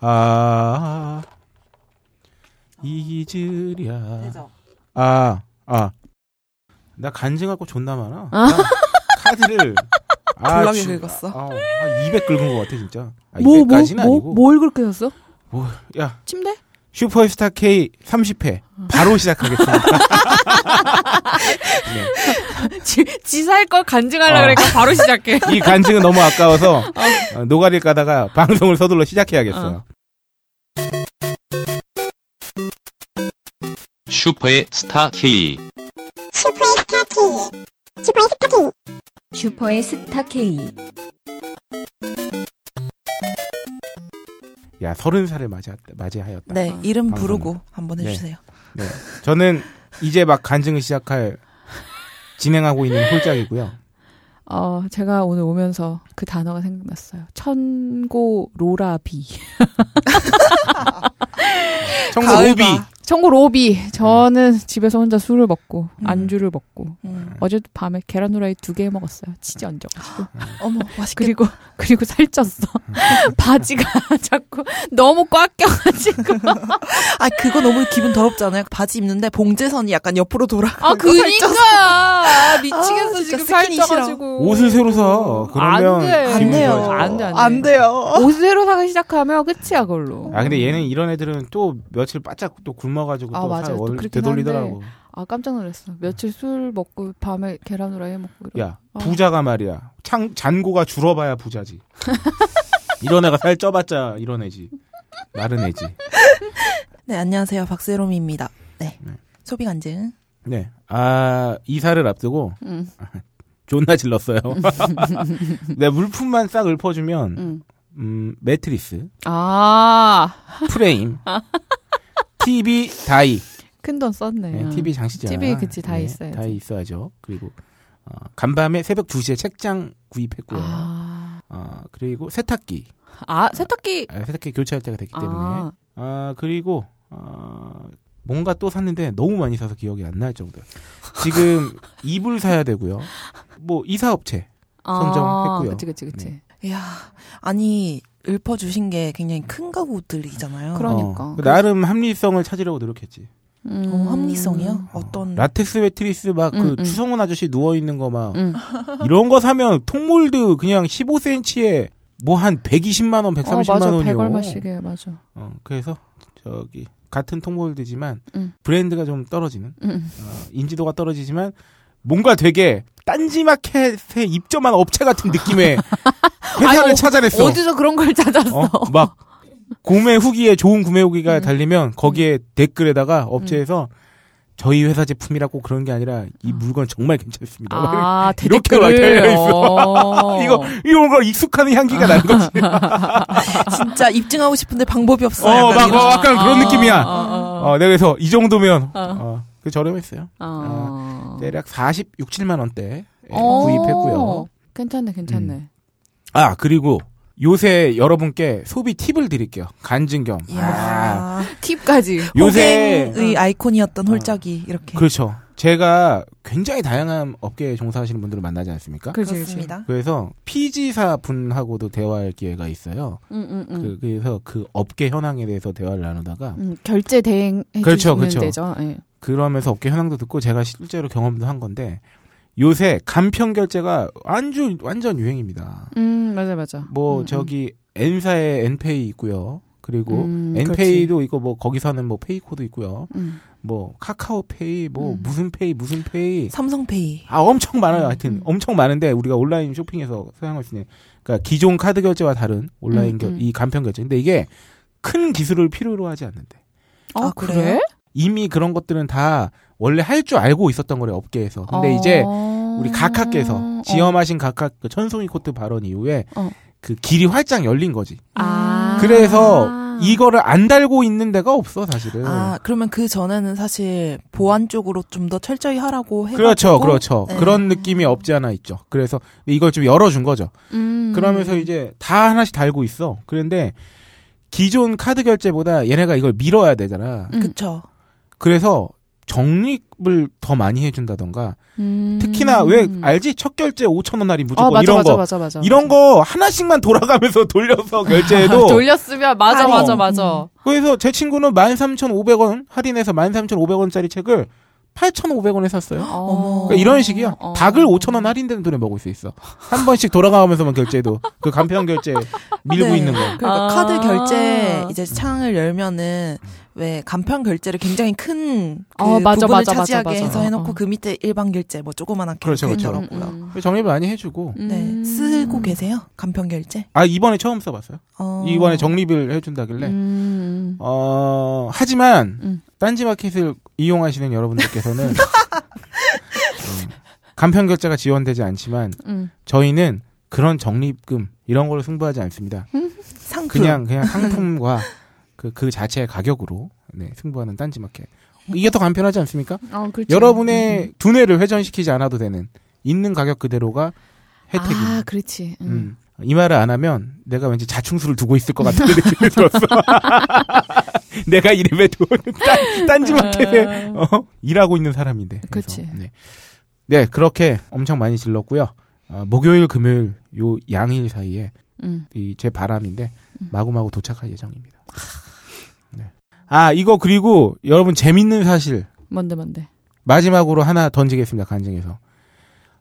아 잊으랴 되죠. 아, 아. 나 간증할 거 존나 많아. 아. 나 카드를. 아, 졸라게 주- 긁었어. 아, 한200 긁은 것 같아, 진짜. 아, 뭐, 뭐, 200까지는 뭐, 아니고. 뭘 그렇게 샀어? 뭐, 야, 침대? 슈퍼스타 K 30회. 바로 시작하겠습니다. 지, 지살 걸 간증하려 어. 그러니까 바로 시작해. 이 간증은 너무 아까워서 어, 노가리를 까다가 방송을 서둘러 시작해야겠어요. 슈퍼의 스타 K. 슈퍼의 스타 K. 야, 서른 살을 맞이, 맞이하였다. 네, 이름 방송. 부르고 한번 네. 해주세요. 네. 저는 이제 막 간증을 시작할 진행하고 있는 홀짝이고요. 어, 제가 오늘 오면서 그 단어가 생각났어요. 천고 로라비. 오비. 천고 로비. 저는 집에서 혼자 술을 먹고 음. 안주를 먹고 음. 어제 밤에 계란 후라이 두 개 먹었어요. 치즈 얹어가지고. 어머, 맛있겠다. 그리고 그리고 살쪘어. 바지가 자꾸 너무 꽉 껴가지고. 아, 그거 너무 기분 더럽잖아요. 바지 입는데 봉제선이 약간 옆으로 돌아. 아 그니까 미치겠어 아, 진짜 지금 스키니 싫어. 살쪄가지고. 옷을 새로 사. 그러면 안 돼. 기분이 안 돼요. 안 돼, 안 돼. 안 돼요. 옷을 새로 사기 시작하면 끝이야 그걸로. 아 근데 얘는 이런 애들은 또 며칠 바짝 또 굶어 가지고 아, 또 맞아요. 살또월 그렇긴 되돌리더라고. 아 깜짝 놀랐어. 며칠 술 먹고 밤에 계란 후라이 해 먹고. 이러. 야 아. 부자가 말이야. 창 잔고가 줄어봐야 부자지. 이런 애가 살 쪄봤자 이런 애지. 마른 애지. 네, 안녕하세요. 박세롬입니다. 네. 네. 소비 간증. 네. 아 이사를 앞두고 응, 존나 질렀어요. 내 물품만 싹 읊어주면 응. 음, 매트리스, 아, 프레임, TV 다이, 큰 돈 썼네. 네, TV 장시잖아. TV 그치, 다 있어야지. 다 있어야죠. 그리고 어, 간밤에 새벽 2시에 책장 구입했고요. 아, 어, 그리고 세탁기. 아 세탁기. 아, 세탁기 교체할 때가 됐기 때문에. 아, 아, 그리고 어, 뭔가 또 샀는데 너무 많이 사서 기억이 안 날 정도요. 지금 이불 사야 되고요. 뭐 이사업체. 선정했고요. 아, 그치, 그치, 그치. 네. 이야, 아니, 읊어주신 게 굉장히 큰 가구들이잖아요. 그러니까. 어, 나름 합리성을 찾으려고 노력했지. 음. 어, 합리성이요? 어 떤. 라텍스 매트리스 막그 음, 음. 추성훈 아저씨 누워 있는 거막 응. 이런 거 사면 통몰드 그냥 15cm에 뭐 한 120만 원, 어, 130만 맞아. 원이요. 100 얼마씩 해, 맞아. 어, 그래서 저기 같은 통몰드지만 음. 브랜드가 좀 떨어지는 응. 어, 인지도가 떨어지지만 뭔가 되게 딴지마켓에 입점한 업체 같은 느낌의 회사를 아니, 어, 찾아냈어. 어디서 그런 걸 찾았어? 어? 막 구매 후기에 좋은 구매 후기가 음. 달리면 거기에 댓글에다가 업체에서 저희 회사 제품이라고 그런 게 아니라 이 물건 정말 괜찮습니다. 아, 이렇게 막 대댓글. 달려있어. 어. 이거 이런 거 익숙한 향기가 나는 거지. 진짜 입증하고 싶은데 방법이 없어. 어, 막. 어, 약간 그런 느낌이야. 어, 어, 어, 내가 그래서 이 정도면 어. 어, 그 저렴했어요. 어. 대략 46, 7만 원대 어. 구입했고요. 괜찮네, 괜찮네. 아 그리고 요새 여러분께 소비 팁을 드릴게요. 간증 겸. 아. 팁까지. 요새 호갱의 아이콘이었던 어. 홀짝이 이렇게. 그렇죠. 제가 굉장히 다양한 업계에 종사하시는 분들을 만나지 않습니까? 그렇지. 그렇습니다. 그래서 피지사 분하고도 대화할 기회가 있어요. 응, 응, 응. 그, 그래서 그 업계 현황에 대해서 대화를 나누다가 음, 결제 대행해 그렇죠, 주시는 그렇죠. 데죠. 예. 그러면서 업계 현황도 듣고 제가 실제로 경험도 한 건데 요새 간편 결제가 완전 완전 유행입니다. 음, 맞아, 맞아. 뭐 음, 저기 N사에 N페이 있고요. 그리고 음, N페이도 있고 뭐 거기서는 뭐 페이코도 있고요. 음. 뭐 카카오페이 뭐 음. 무슨 페이 무슨 페이 삼성페이. 아 엄청 많아요. 하여튼 음. 엄청 많은데 우리가 온라인 쇼핑에서 사용할 수 있는 그러니까 기존 카드 결제와 다른 온라인 음, 결, 음. 이 간편 결제. 근데 이게 큰 기술을 필요로 하지 않는데 어, 아, 그래? 그래요? 이미 그런 것들은 다 원래 할 줄 알고 있었던 거래 업계에서. 근데 어. 이제 우리 각하께서 지엄하신 각하 그 천송이 코트 발언 이후에 어. 그 길이 활짝 열린 거지. 아. 그래서 이거를 안 달고 있는 데가 없어 사실은. 아, 그러면 그 전에는 사실 보안 쪽으로 좀 더 철저히 하라고 해가지고. 그렇죠, 그렇죠. 네. 그런 느낌이 없지 않아 있죠. 그래서 이걸 좀 열어준 거죠. 음. 그러면서 이제 다 하나씩 달고 있어. 그런데 기존 카드 결제보다 얘네가 이걸 밀어야 되잖아. 음. 그쵸. 그래서 적립을 더 많이 해준다던가 음. 특히나 왜 알지 첫 결제 5천 원 할인 무조건 어, 맞아, 이런 맞아, 거 맞아, 맞아, 이런 맞아. 거 하나씩만 돌아가면서 돌려서 결제해도 돌렸으면 맞아 할인. 맞아 음. 맞아. 그래서 제 친구는 13,500원 할인해서 13,500원짜리 책을 8,500원에 샀어요. 어머. 그러니까 이런 식이야. 어. 닭을 5,000원 할인되는 돈에 먹을 수 있어. 한 번씩 돌아가면서만 결제도 그 간편 결제 밀고 네. 있는 거. 그러니까 아. 카드 결제 이제 창을 열면은 왜 간편 결제를 굉장히 큰 그 어, 맞아, 부분을 맞아, 맞아, 차지하게 맞아. 해서 해놓고 어. 그 밑에 일반 결제 뭐 조그만하게 그렇죠, 그렇죠. 음, 그래서 정립을 많이 해주고. 음. 네, 음. 쓰고 계세요? 간편 결제? 아 이번에 처음 써봤어요. 어. 이번에 정립을 해준다길래. 음. 어 하지만 음. 딴지마켓을 이용하시는 여러분들께서는 음, 간편 결제가 지원되지 않지만 음. 저희는 그런 적립금 이런 걸로 승부하지 않습니다. 상품. 그냥 그냥 상품과 그, 그 자체의 가격으로 네, 승부하는 딴지마켓. 이게 더 간편하지 않습니까? 어, 그렇지. 여러분의 두뇌를 회전시키지 않아도 되는 있는 가격 그대로가 혜택이. 아, 그렇지. 음. 음. 이 말을 안 하면 내가 왠지 자충수를 두고 있을 것 같은 느낌이 들었어. 내가 이름에 딴, 딴지마켓에 어? 일하고 있는 사람인데. 그치. 네. 네, 그렇게 엄청 많이 질렀고요. 어, 목요일, 금요일 요 양일 사이에 음. 이제 바람인데 마구마구 도착할 예정입니다. 네. 아 이거 그리고 여러분 재밌는 사실 뭔데 뭔데. 마지막으로 하나 던지겠습니다 간증에서.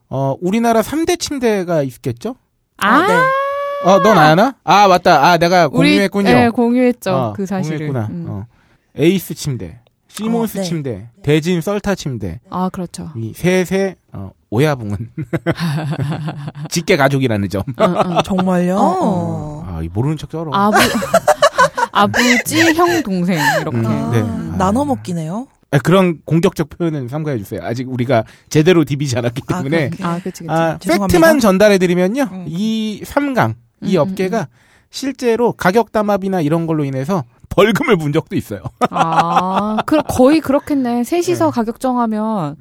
어 우리나라 3대 침대가 있겠죠? 아, 네. 어 넌 아나? 아 맞다. 아 내가 우리 공유했군요. 예, 공유했죠. 어, 그 사실을. 공유했구나. 음. 어. 에이스 침대, 시몬스 어, 네. 침대, 대진 썰타 침대 아, 그렇죠. 이 셋의 어, 오야붕은 직계 가족이라는 점. 어, 어. 정말요? 어. 아, 이 모르는 척 쩔어. 아부 아버지 형 동생 이렇게. 음, 아, 네. 나눠 아. 먹기네요. 아, 그런 공격적 표현은 삼가해 주세요. 아직 우리가 제대로 디비지 않았기 아, 때문에 그렇게. 아, 그치 그치. 아, 죄송합니다. 팩트만 전달해 드리면요. 음. 이 3강 이 음, 업계가 실제로 가격 담합이나 이런 걸로 인해서 벌금을 문 적도 있어요. 아, 그 거의 그렇겠네. 셋이서 네. 가격 정하면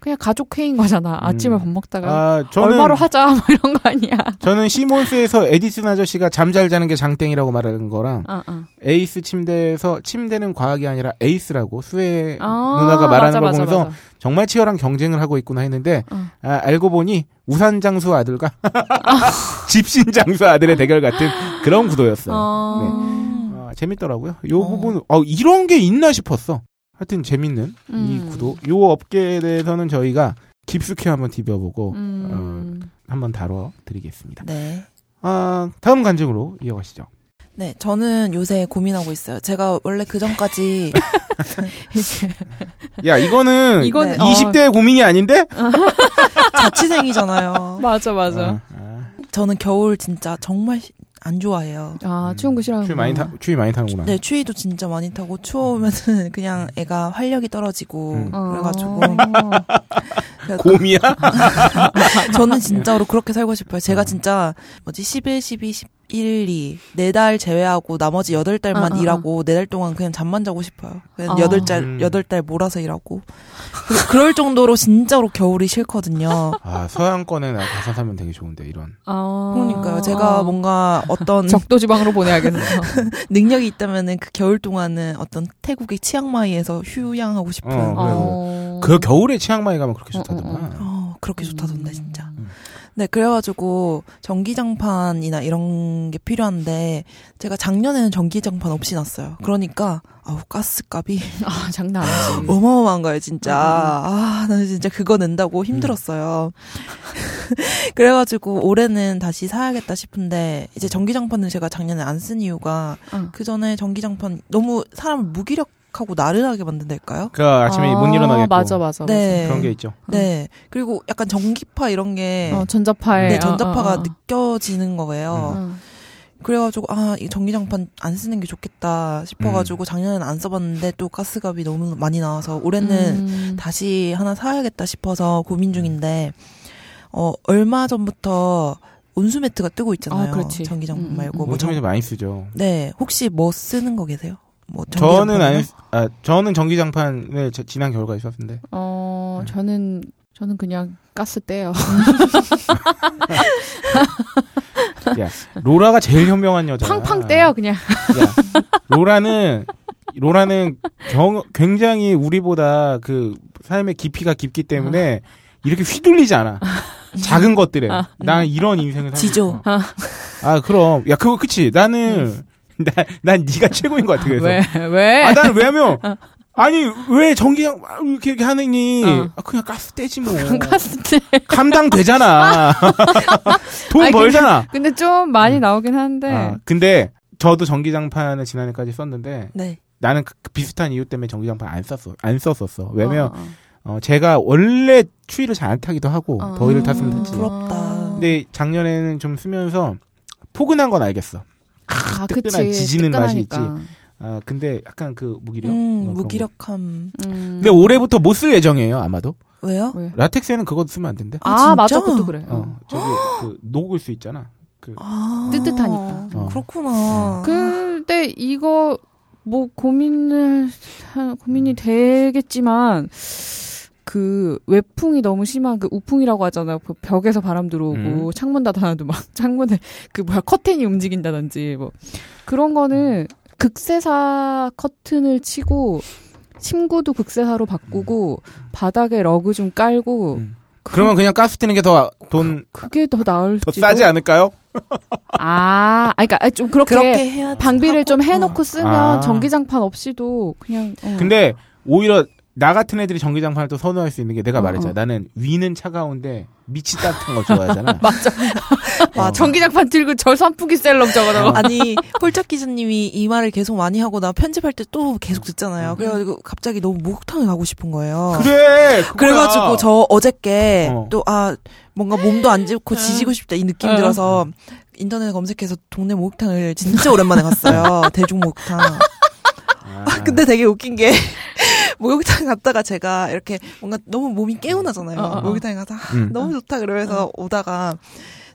그냥 가족 회의인 거잖아. 아침에 밥 먹다가 아, 저는 얼마로 하자 뭐 이런 거 아니야. 저는 시몬스에서 에디슨 아저씨가 잠 잘 자는 게 장땡이라고 말하는 거랑 어, 어. 에이스 침대에서 침대는 과학이 아니라 에이스라고 수혜 아, 누나가 말하는 맞아, 걸 맞아, 보면서 맞아. 정말 치열한 경쟁을 하고 있구나 했는데 어. 아, 알고 보니 우산 장수 아들과 집신 장수 아들의 대결 같은 그런 구도였어요. 어. 네. 아, 재밌더라고요. 요 어. 부분 어, 이런 게 있나 싶었어. 하여튼 재밌는 이 음. 구도. 요 업계에 대해서는 저희가 깊숙이 한번 디벼보고 음. 한번 다뤄 드리겠습니다. 네. 아, 다음 간증으로 이어가시죠. 네, 저는 요새 고민하고 있어요. 제가 원래 그 전까지 야, 이거는 이건 네. 20대의 고민이 아닌데? 자취생이잖아요. 맞아 맞아. 아, 아. 저는 겨울 진짜 정말 시- 안 좋아해요. 아 추운 거 싫어하는 추위 많이 타, 추위 많이 타는구나. 네, 추위도 진짜 많이 타고 추우면은 그냥 애가 활력이 떨어지고 음. 그래가지고 그래서 곰이야? 저는 진짜로 그렇게 살고 싶어요. 제가 진짜 뭐지 11, 12, 11, 2 네 달 제외하고 나머지 여덟 달만 어, 어, 어. 일하고 네 달 동안 그냥 잠만 자고 싶어요. 그냥 어. 여덟 달 음. 여덟 달 몰아서 일하고 그- 그럴 정도로 진짜로 겨울이 싫거든요. 아, 서양권에 나 가서 살면 되게 좋은데, 이런. 아. 그러니까요. 제가 뭔가 어떤 적도 지방으로 보내야겠네. 능력이 있다면은 그 겨울 동안은 어떤 태국의 치앙마이에서 휴양하고 싶은. 어, 어, 그래, 어. 그 겨울에 치앙마이 가면 그렇게 어, 좋다더만. 어, 그렇게 좋다던데 음. 진짜. 음. 네, 그래가지고 전기장판이나 이런 게 필요한데 제가 작년에는 전기장판 없이 났어요. 그러니까 아우 가스값이 아 장난 아니지. 어마어마한 거예요, 진짜. 음, 아, 나는 진짜 그거 낸다고 힘들었어요. 그래가지고 올해는 다시 사야겠다 싶은데 이제 전기장판은 제가 작년에 안 쓴 이유가 어. 그 전에 전기장판 너무 사람을 무기력 하고 나른하게 만든달까요? 그 아침에 못 일어나겠고. 맞아 맞아. 네. 그런 게 있죠. 네. 그리고 약간 전기파 이런 게. 어, 전자파에. 네, 어, 전자파가 어, 어. 느껴지는 거예요. 어. 그래가지고 아, 이 전기장판 안 쓰는 게 좋겠다 음. 싶어가지고 작년에는 안 써봤는데 또 가스값이 너무 많이 나와서 올해는 음. 다시 하나 사야겠다 싶어서 고민 중인데 어 얼마 전부터 온수 매트가 뜨고 있잖아요. 아, 그렇지. 전기장판 음, 음, 말고 음. 뭐 전, 요즘에서 많이 쓰죠. 네 혹시 뭐 쓰는 거 계세요? 뭐 저는? 안, 아, 저는 전기장판을 저- 지난 겨울까지 썼는데. 어 저는 저는 그냥 가스 떼요. 야, 로라가 제일 현명한 여자. 팡팡 떼요 그냥. 야, 로라는 로라는 경, 굉장히 우리보다 그 삶의 깊이가 깊기 때문에 이렇게 휘둘리지 않아. 작은 것들에. 아. 나는 이런 인생을 살고 지조. 아, 그럼. 야, 그거 그치. 나는, 나, 난 네가 최고인 것 같아. 그래서. 왜? 왜? 아, 나는 왜냐면, 아니, 왜 전기장 이렇게, 이렇게 하느니, 어. 아, 그냥 가스 떼지 뭐. 갔을 때. 감당 되잖아. 돈 아니, 벌잖아. 근데 좀 많이 나오긴 하는데. 아, 근데, 저도 전기장판을 지난해까지 썼는데, 네. 나는 그 비슷한 이유 때문에 전기장판 안 썼어. 안 썼었어. 왜냐면, 어, 어. 어, 제가 원래 추위를 잘 안 타기도 하고, 어. 더위를 탔으면 탔지. 부럽다. 근데 작년에는 좀 쓰면서, 포근한 건 알겠어. 아, 뜨끈한 그치. 지지는 맛이 뜨끈하니까. 아, 근데 약간 그 무기력? 음, 어. 무기력함. 음. 근데 올해부터 못 쓸 예정이에요, 아마도. 왜요? 왜? 라텍스에는 그거 쓰면 안 된대. 아, 진짜? 맞아. 그것도 그래. 어, 저기, 그, 녹을 수 있잖아. 그, 아, 뜨뜻하니까. 어. 그렇구나. 근데 이거 뭐 고민을 하- 고민이 되겠지만 그 외풍이 너무 심한 그 우풍이라고 하잖아요. 그 벽에서 바람 들어오고 음. 창문 닫아놔도 막 창문에 그 뭐야 커튼이 움직인다든지 뭐 그런 거는 극세사 커튼을 치고 침구도 극세사로 바꾸고 바닥에 러그 좀 깔고 음. 그러면 그냥 가스 트는 게 더 돈, 그게 더 나을 더 싸지 않을까요? 아, 아, 그러니까 좀 그렇게, 그렇게 방비를 좀 하고, 해놓고 쓰면 아. 전기장판 없이도 그냥. 어. 근데, 오히려, 나 같은 애들이 전기장판을 또 선호할 수 있는 게 내가 어, 말했잖아. 어. 나는 위는 차가운데 밑이 따뜻한 거 좋아하잖아. 맞아. 어. 전기장판 들고 저 선풍기 셀럽 적어놓고. 아니 홀짝 기자님이 이 말을 계속 많이 하고 나 편집할 때 또 계속 듣잖아요. 그래가지고 갑자기 너무 목욕탕에 가고 싶은 거예요. 그래! 그거야. 그래가지고 저 어저께 어. 또 아 뭔가 몸도 안 좋고 지지고 싶다 이 느낌 어. 들어서 인터넷 검색해서 동네 목욕탕을 진짜 오랜만에 갔어요. 대중 목욕탕. 아, 근데 되게 웃긴 게 목욕탕 갔다가 제가 이렇게 뭔가 너무 몸이 개운하잖아요. 어, 어, 어. 목욕탕에 가서 아, 음. 너무 좋다 그러면서 오다가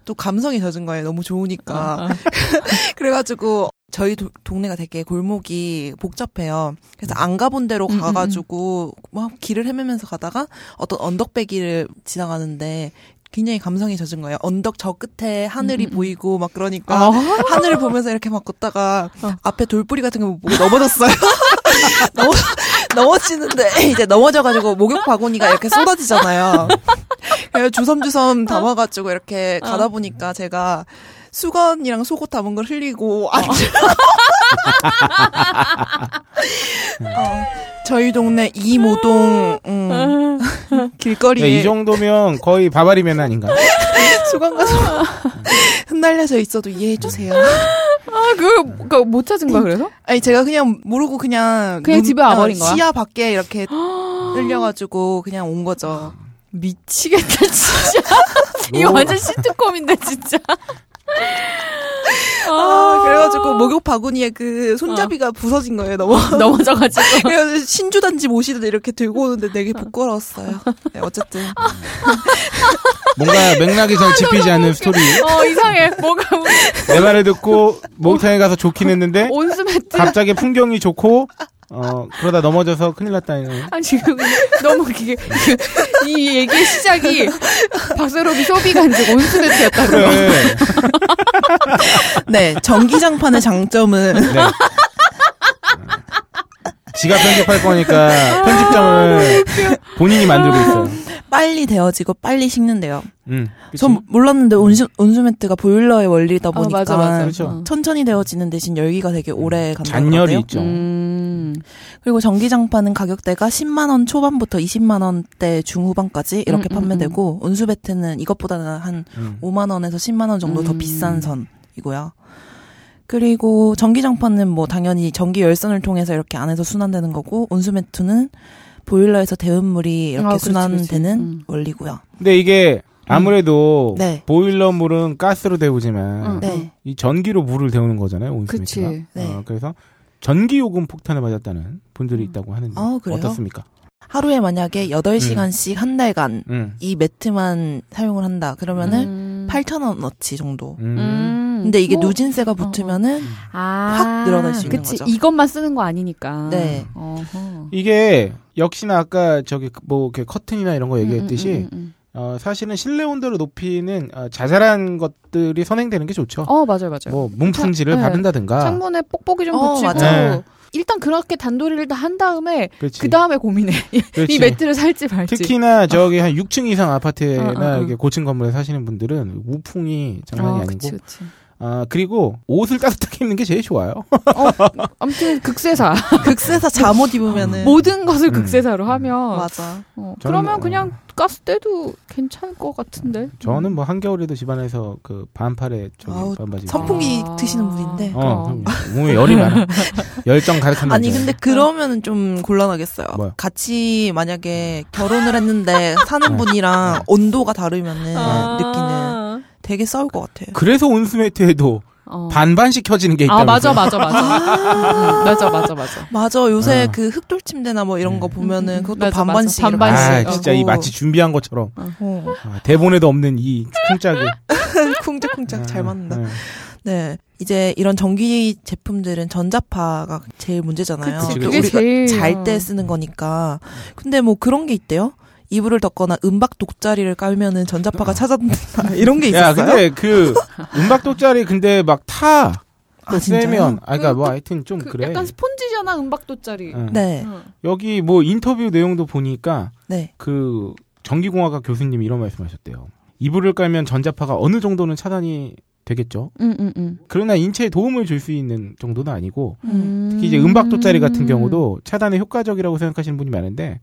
또 감성이 젖은 거예요. 너무 좋으니까. 어, 어. 그래가지고 저희 도- 동네가 되게 골목이 복잡해요. 그래서 안 가본 데로 음, 가가지고 막 길을 헤매면서 가다가 어떤 언덕배기를 지나가는데 굉장히 감성이 젖은 거예요. 언덕 저 끝에 하늘이 음, 음, 음. 보이고 막 그러니까 어. 하늘을 보면서 이렇게 막 걷다가 어. 앞에 돌뿌리 같은 거 보고 넘어졌어요. 넘어, 넘어지는데 이제 넘어져가지고 목욕 바구니가 이렇게 쏟아지잖아요. 그래서 주섬주섬 담아가지고 이렇게 어. 가다 보니까 제가 수건이랑 속옷 담은 걸 흘리고 앉아. 어, 저희 동네 이모동 음, 길거리에 네, 이 정도면 거의 바바리맨 아닌가? 수건 가서 흩날려져 있어도 이해해 주세요. 아, 그걸, 그거 못 찾은 거야, 그래서? 아니 제가 그냥 모르고 그냥 그냥 집에 와버린 어, 거야? 시야 밖에 이렇게 흘려가지고 그냥 온 거죠. 미치겠다, 진짜. 이거 완전 시트콤인데, 진짜. 아, 그래가지고 목욕 바구니에 그 손잡이가 부서진 거예요. 너무. 넘어져가지고. 그래서 신주단지 모시듯 이렇게 들고 오는데 되게 부끄러웠어요. 네, 어쨌든 뭔가 맥락이 잘 짚히지 않는 스토리. 어, 이상해. 뭐가, 내 말을 듣고 목욕탕에 가서 좋긴 했는데 온수매트. 갑자기 풍경이 좋고 어 그러다 넘어져서 큰일 났다는. 아, 지금 너무 그게, 그, 이 얘기의 시작이 박세롬이 소비가 이제 온수매트였다고. 그래. 네 전기장판의 장점은 네. 지가 편집할 거니까 편집점을 본인이 만들고 있어요. 빨리 데워지고 빨리 식는데요. 음. 그치? 전 몰랐는데 온수, 온수매트가 보일러의 원리다 아, 보니까 맞아, 맞아. 그렇죠. 어. 천천히 데워지는 대신 열기가 되게 오래 간다고 잔열이. 있죠. 음. 그리고 전기장판은 가격대가 10만 원 초반부터 20만 원대 중후반까지 이렇게 음, 음, 판매되고 온수매트는 이것보다는 한 음. 5만 원에서 10만 원 정도 더 음. 비싼 선이고요. 그리고 전기장판은 뭐 당연히 전기 열선을 통해서 이렇게 안에서 순환되는 거고 온수매트는 보일러에서 데운물이 이렇게 아, 그렇지, 순환되는 그렇지. 음. 원리고요. 근데 이게 아무래도 네. 보일러 물은 가스로 데우지만 음. 네. 이 전기로 물을 데우는 거잖아요. 온수매트가. 그치. 네. 어, 그래서 전기 요금 폭탄을 맞았다는 분들이 있다고 하는데 아, 그래요? 어떻습니까? 하루에 만약에 8시간씩 한 달간 음. 이 매트만 사용을 한다. 그러면은 음. 8,000원어치 정도. 음. 음. 근데 이게 뭐, 누진세가 붙으면은 아, 확 늘어날 수 있는 그치. 거죠. 이것만 쓰는 거 아니니까. 네. 어허. 이게 역시나 아까 저기 뭐 이렇게 커튼이나 이런 거 얘기했듯이 음, 음, 음, 음. 어, 사실은 실내 온도를 높이는 어, 자잘한 것들이 선행되는 게 좋죠. 어, 맞아요, 맞아요. 뭐 문풍지를 네. 바른다든가 창문에 뽁뽁이 좀 어, 붙이고. 맞아요. 일단 그렇게 단도리를 다 한 다음에 그렇지. 그 다음에 고민해. 그렇지. 이 매트를 살지 말지. 특히나 저기 한 6층 이상 아파트나 어, 어, 어. 이렇게 고층 건물에 사시는 분들은 우풍이 장난이 어, 아니고 그치, 그치. 아 그리고 옷을 따뜻하게 입는 게 제일 좋아요. 아무튼 극세사. 극세사 잠옷 입으면은 모든 것을 음. 극세사로 하면 맞아. 어, 저는 그러면 뭐- 그냥 가스 때도 괜찮을 것 같은데. 저는 뭐 한겨울에도 집안에서 그 반팔에 저기 아우, 반바지. 선풍기 아. 드시는 분인데. 어, 그럼. 몸에 열이 많아. 열정 가득한 아니. 근데 그러면은 좀 곤란하겠어요. 뭐야? 같이 만약에 결혼을 했는데 사는 네. 분이랑 온도가 다르면은 아. 느끼는 되게 싸울 것 같아요. 그래서 온수매트에도 어. 반반씩 켜지는 게 있다면서. 아 맞아 맞아 맞아. 음, 맞아 맞아 맞아. 맞아 요새 어. 그 흑돌 침대나 뭐 이런 거 네. 보면은 그것도 맞아, 반반씩 맞아. 반반씩. 아 진짜 이 하고. 마치 준비한 것처럼 어. 아, 대본에도 없는 이 쿵짝이. 쿵짝쿵짝 잘 맞는다. 아, 네. 이제 이런 전기 제품들은 전자파가 제일 문제잖아요. 그치, 또 그치. 우리가 제일, 잘 어. 때 쓰는 거니까. 근데 뭐 그런 게 있대요. 이불을 덮거나 음박 독자리를 깔면은 전자파가 찾아든다. 이런 게야 있었어요. 근데 그 음박 돗자리 근데 막 타. 또 아? 세면 아 그러니까 뭐 그, 하여튼 좀그 그래. 약간 스폰지잖아 음박도짜리. 응. 네. 응. 여기 뭐 인터뷰 내용도 보니까 네. 그 전기공학과 교수님이 이런 말씀하셨대요. 이불을 깔면 전자파가 어느 정도는 차단이 되겠죠. 응, 응, 응. 그러나 인체에 도움을 줄 수 있는 정도는 아니고 음. 특히 이제 음박 돗자리 같은 경우도 차단에 효과적이라고 생각하시는 분이 많은데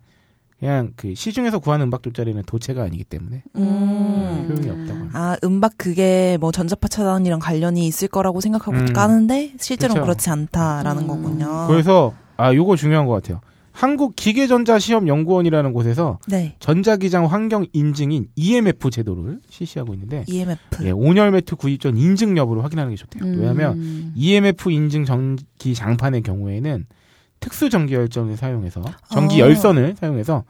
그냥 그 시중에서 구하는 음박 돗자리는 도체가 아니기 때문에 음. 효용이 없다고. 합니다. 아, 음박 그게 뭐 전자파 차단이랑 관련이 있을 거라고 생각하고 음. 까는데 실제로는 그쵸. 그렇지 않다라는 음. 거군요. 그래서 아 요거 중요한 것 같아요. 한국 기계전자시험연구원이라는 곳에서 네. 전자기장 환경 인증인 EMF 제도를 실시하고 있는데 EMF. 예, 온열 매트 구입 전 인증 여부를 확인하는 게 좋대요. 음. 왜냐하면 EMF 인증 전기 장판의 경우에는 특수 전기 열전을 사용해서 전기 아. 열선을 사용해서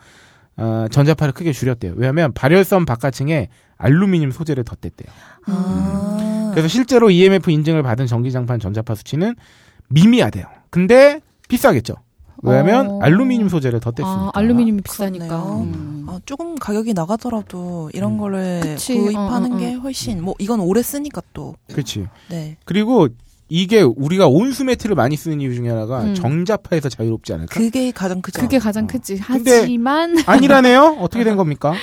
어, 전자파를 크게 줄였대요. 왜냐하면 발열선 바깥층에 알루미늄 소재를 덧댔대요. 아. 그래서 실제로 EMF 인증을 받은 전기 장판 전자파 수치는 미미하대요. 근데 비싸겠죠. 왜냐하면 어. 알루미늄 소재를 덧댔으니까. 아, 알루미늄이 비싸니까. 음. 아, 조금 가격이 나가더라도 이런 음. 거를 그치. 구입하는 어, 어, 게 어. 훨씬 뭐 이건 오래 쓰니까 또 그렇지. 네. 그리고 이게 우리가 온수 매트를 많이 쓰는 이유 중에 하나가 음. 정자파에서 자유롭지 않을까? 그게 가장 크죠. 그게 가장 어. 크지. 근데- 하지만 아니라네요. 어떻게 된 겁니까?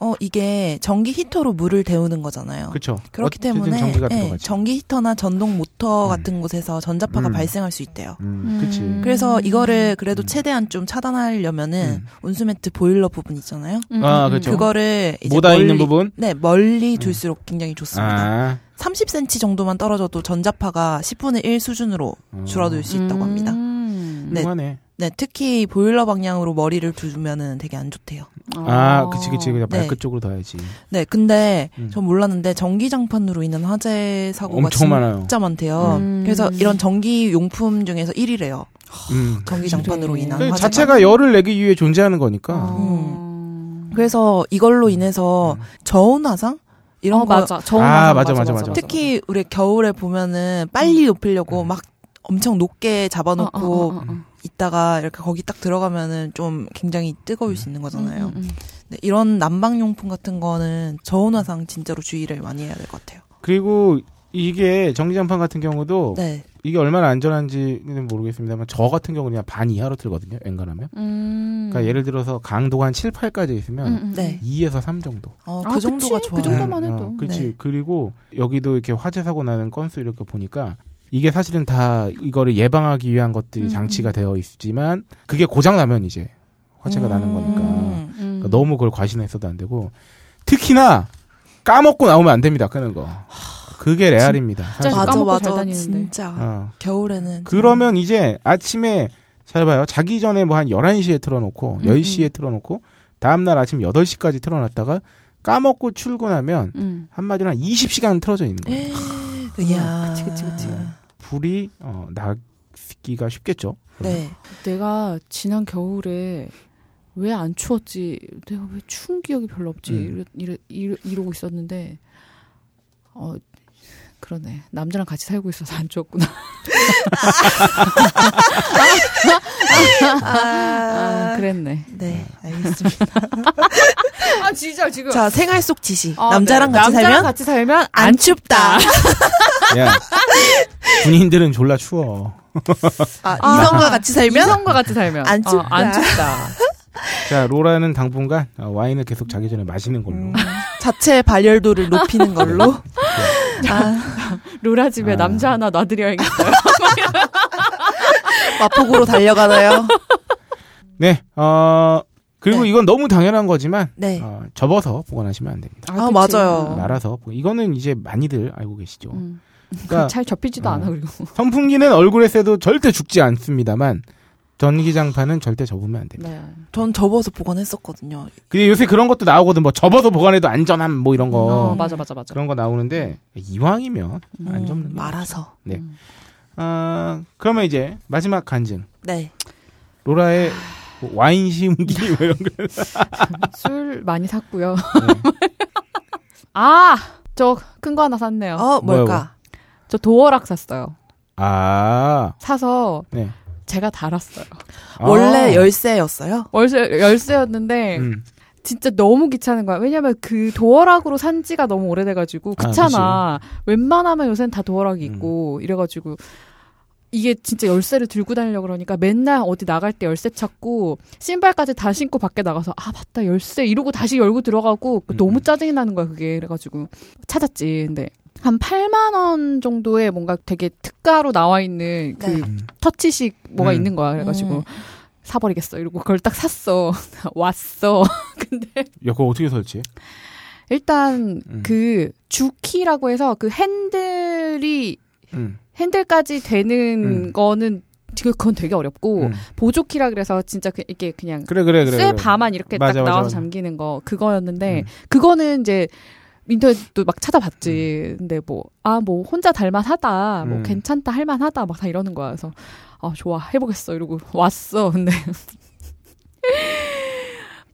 어 이게 전기 히터로 물을 데우는 거잖아요. 그렇죠. 그렇기 때문에 전기가 예. 전기 히터나 전동 모터 음. 같은 곳에서 전자파가 음. 발생할 수 있대요. 음, 그치. 음. 그래서 이거를 그래도 음. 최대한 좀 차단하려면은 음. 온수매트 보일러 부분 있잖아요. 음, 아, 음, 그렇죠. 음. 그거를 이제 모다 멀리, 있는 부분? 네 멀리 둘수록 굉장히 좋습니다. 아. 30cm 정도만 떨어져도 전자파가 10분의 1 수준으로 어. 줄어들 수 있다고 합니다. 음. 네. 네, 특히 보일러 방향으로 머리를 두면은 되게 안 좋대요. 아, 그치, 그치. 그냥 네. 발끝 쪽으로 둬야지. 네, 근데 음. 전 몰랐는데 전기장판으로 인한 화재 사고가 엄청 진짜 많아요. 많대요. 음. 그래서 이런 전기 용품 중에서 1위래요. 음. 전기장판으로 그래. 인한 그 화재가. 자체가 열을 내기 위해 존재하는 거니까. 어. 그래서 이걸로 인해서 음. 저온 화상 이런 어, 거 맞아. 저온 아, 화상, 맞아, 맞아, 맞아. 특히 우리 겨울에 보면은 빨리 높이려고 음. 막 엄청 높게 잡아놓고 어, 어, 어, 어, 어. 있다가 이렇게 거기 딱 들어가면은 좀 굉장히 뜨거울 수 있는 거잖아요. 음, 음, 음. 네, 이런 난방용품 같은 거는 저온 화상 진짜로 주의를 많이 해야 될 것 같아요. 그리고 이게 전기장판 같은 경우도 네. 이게 얼마나 안전한지는 모르겠습니다만 저 같은 경우는 그냥 반 이하로 틀거든요. 엔간하면. 음. 그러니까 예를 들어서 강도가 한 7, 8까지 있으면 음, 음, 네. 2에서 3 정도. 어, 아, 그 정도가 그치? 좋아요. 그 정도만 네, 해도. 어, 그렇지. 네. 그리고 여기도 이렇게 화재 사고 나는 건수 이렇게 보니까 이게 사실은 다 이거를 예방하기 위한 것들이 음, 장치가 되어 있지만 그게 고장 나면 이제 화재가 음. 나는 거니까 음. 그러니까 너무 그걸 과신했어도 안 되고 특히나 까먹고 나오면 안 됩니다. 끄는 거. 그게 레알입니다. 진짜 맞아 맞아. 진짜 어. 겨울에는 그러면 이제 아침에 잘 봐요. 자기 전에 뭐 한 11시에 틀어놓고 음, 10시에 틀어놓고 다음날 아침 8시까지 틀어놨다가 까먹고 출근하면 음. 한마디로 한 20시간 틀어져 있는 좀- 거예요. 에, 이야. 그치, 그치, 그치. 불이 어, 나기가 쉽겠죠. 네. 내가 지난 겨울에 왜 안 추웠지? 내가 왜 추운 기억이 별로 없지? 음. 이러, 이러, 이러, 고 있었는데, 어, 그러네. 남자랑 같이 살고 있어서 안 추웠구나. 아, 아, 그랬네. 네, 알겠습니다. 아 진짜 지금. 자, 생활 속 지시. 아, 남자랑 네. 같이 남자랑 살면 같이 살면 안 춥다. 야, 군인들은 졸라 추워. 아, 아. 이성과 같이 살면 이성과 같이 살면 안 어, 춥다. 안 춥다. 자, 로라는 당분간 어, 와인을 계속 자기 전에 마시는 걸로. 음, 자체 발열도를 높이는 걸로. 아, 로라 집에 아. 남자 하나 놔드려야겠어요. 마포구로 달려가나요? 네, 어, 그리고 네. 이건 너무 당연한 거지만, 네. 어, 접어서 보관하시면 안 됩니다. 아, 그치. 맞아요. 말아서. 보- 이거는 이제 많이들 알고 계시죠. 음. 그러니까 잘 접히지도 어. 않아 그리고. 선풍기는 얼굴에 쐬도 절대 죽지 않습니다만, 전기장판은 절대 접으면 안 됩니다. 네. 전 접어서 보관했었거든요. 근데 요새 그런 것도 나오거든. 뭐 접어서 보관해도 안전함 뭐 이런 거. 어, 맞아 맞아 맞아. 그런 거 나오는데 이왕이면 안 음, 접는 게 말아서. 네. 음. 아, 그러면 이제 마지막 간증. 네. 로라의 뭐 와인 시음기 뭐 이런 거. 술 많이 샀고요. 네. 아, 저 큰 거 하나 샀네요. 어, 뭐야, 뭘까? 저 도어락 샀어요. 아, 사서 네. 제가 달았어요. 원래 아. 열쇠였어요? 월세 열쇠였는데 음. 진짜 너무 귀찮은 거야. 왜냐면 그 도어락으로 산 지가 너무 오래돼가지고 아, 귀찮아. 웬만하면 요새는 다 도어락이 음. 있고 이래가지고 이게 진짜 열쇠를 들고 다니려 고 그러니까 맨날 어디 나갈 때 열쇠 찾고 신발까지 다 신고 밖에 나가서 아 맞다 열쇠 이러고 다시 열고 들어가고 음. 너무 짜증이 나는 거야 그게 그래가지고 찾았지. 근데 한 8만 원 정도의 뭔가 되게 특가로 나와 있는 그 네. 음. 터치식 뭐가 음. 있는 거야. 그래가지고 음. 사버리겠어. 이러고 그걸 딱 샀어. 왔어. 근데 야, 그거 어떻게 설치해? 일단 음. 그 주키라고 해서 그 핸들이 음. 핸들까지 되는 음. 거는 그건 되게 어렵고 음. 보조키라 그래서 진짜 그 이게 그냥 그래, 그래, 그래. 쇠. 바만 이렇게 맞아, 딱 맞아, 나와서 맞아. 잠기는 거 그거였는데 음. 그거는 이제 인터넷도 막 찾아봤지. 근데 뭐, 아, 뭐, 혼자 달만하다. 뭐, 음. 괜찮다, 할만하다. 막 다 이러는 거야. 그래서, 아, 좋아, 해보겠어. 이러고 왔어. 근데.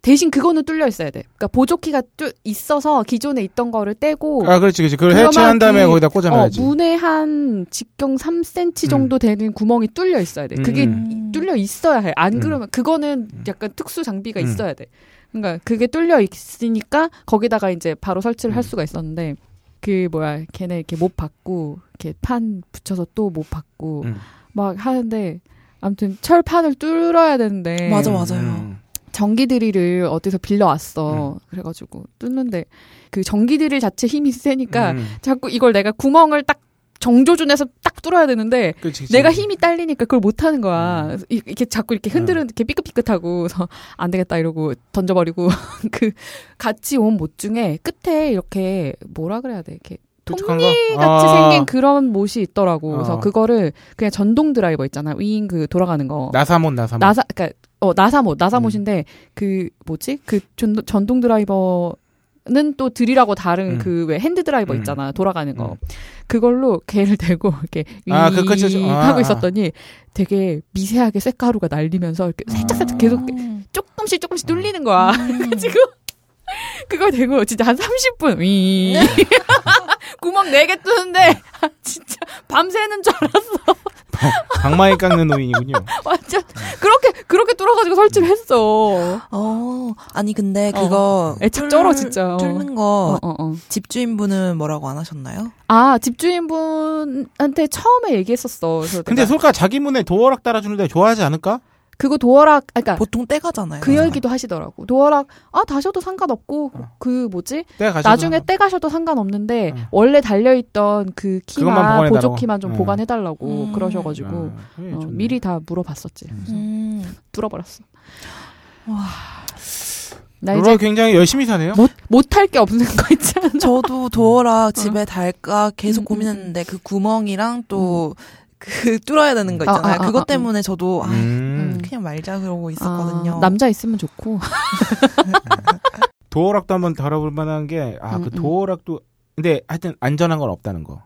대신 그거는 뚫려 있어야 돼. 그러니까 보조키가 뚫, 있어서 기존에 있던 거를 떼고, 아, 그렇지, 그렇지. 그걸 해체한 다음에 그- 거기다 어, 꽂아놔야지. 문에 한 직경 3cm 정도 되는 구멍이 뚫려 있어야 돼. 그게 음. 뚫려 있어야 해. 안 음. 그러면 그거는 음. 약간 특수 장비가 음. 있어야 돼. 그러니까 그게 뚫려 있으니까 거기다가 이제 바로 설치를 할 음. 수가 있었는데 그 뭐야 걔네 이렇게 못 받고 이렇게 판 붙여서 또 못 받고 음. 막 하는데 아무튼 철판을 뚫어야 되는데 맞아, 맞아요. 음. 전기 드릴을 어디서 빌려 왔어. 음. 그래가지고 뚫는데 그 전기 드릴 자체 힘이 세니까 음. 자꾸 이걸 내가 구멍을 딱 정조준해서 딱 뚫어야 되는데 그렇지. 내가 힘이 딸리니까 그걸 못 하는 거야. 음. 이- 이렇게 자꾸 이렇게 흔들은 이렇게 삐끗삐끗하고 그래서 안 되겠다 이러고 던져버리고 그 같이 온 못 중에 끝에 이렇게 뭐라 그래야 돼 이렇게 톱니 거? 같이 아. 생긴 그런 못이 있더라고. 그래서 어. 그거를 그냥 전동 드라이버 있잖아. 위인 그 돌아가는 거. 나사못, 나사못. 나사 그러니까 어 나사못 음. 나사못인데 그 뭐지 그 전, 전동 드라이버는 또 드릴하고 다른 음. 그 왜 핸드 드라이버 음. 있잖아 돌아가는 거 음. 그걸로 걔를 대고 이렇게 아, 윙그 아, 하고 아. 있었더니 되게 미세하게 쇳가루가 날리면서 이렇게 살짝 살짝 계속 음. 조금씩 조금씩 뚫리는 거야 음. 지금 그걸 대고 진짜 한 30분 윙 구멍 4개 뚫는데 진짜 밤새는 줄 알았어 방망이 깎는 노인이군요. 완전 그렇게 그렇게 뚫어가지고 설치를 했어 어, 아니 근데 그거 애착 뚫- 쩔어, 진짜. 뚫는 거 어, 어, 어. 집주인분은 뭐라고 안 하셨나요? 아, 집주인분한테 처음에 얘기했었어. 그래서 근데 솔까 자기 문에 도어락 달아주는데 좋아하지 않을까? 그거 도어락, 아, 그러니까 보통 떼가잖아요. 그 얘기도 하시더라고. 도어락, 아, 다셔도 상관없고, 어. 그 뭐지? 나중에 상관- 떼 가셔도 상관없는데, 응. 원래 달려있던 그 키만, 보관해달라고? 보조키만 좀 응. 보관해달라고 음. 그러셔가지고, 아, 그래, 어, 좋네. 미리 다 물어봤었지. 음. 음. 뚫어버렸어. 와. 나 로라 이제 굉장히 열심히 사네요. 못, 못할 게 없는 거 있잖아. 저도 도어락 집에 달까 계속 음, 고민했는데 그 구멍이랑 또 그 뚫어야 되는 거 아, 있잖아요. 아, 아, 그것 아, 때문에 저도 아, 음. 그냥 말자 그러고 있었거든요. 아, 남자 있으면 좋고. 도어락도 한번 다뤄볼 만한 게, 아, 음, 그 음. 도어락도, 근데 하여튼 안전한 건 없다는 거.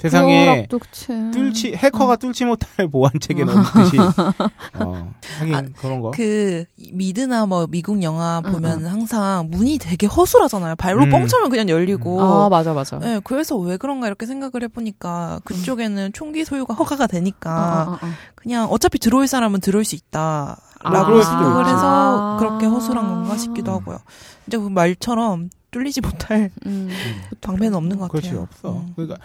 세상에. 뚫지, 해커가 뚫지 못할 보안 체계는 없듯이, 어, 하긴 아, 그런 거. 그 미드나 뭐 미국 영화 응, 보면 항상 문이 되게 허술하잖아요. 발로 음. 뻥 차면 그냥 열리고. 아, 맞아, 맞아. 네, 그래서 왜 그런가 이렇게 생각을 해보니까 그쪽에는 총기 소유가 허가가 어, 되니까 어, 어, 어. 그냥 어차피 들어올 사람은 들어올 수 있다. 라고 그럴 수도 생각을 있지. 해서 아. 그렇게 허술한 건가 싶기도 하고요. 이제 그 말처럼 뚫리지 못할 음. 방패는 없는 것 그렇지 같아요. 없어. 음. 그러니까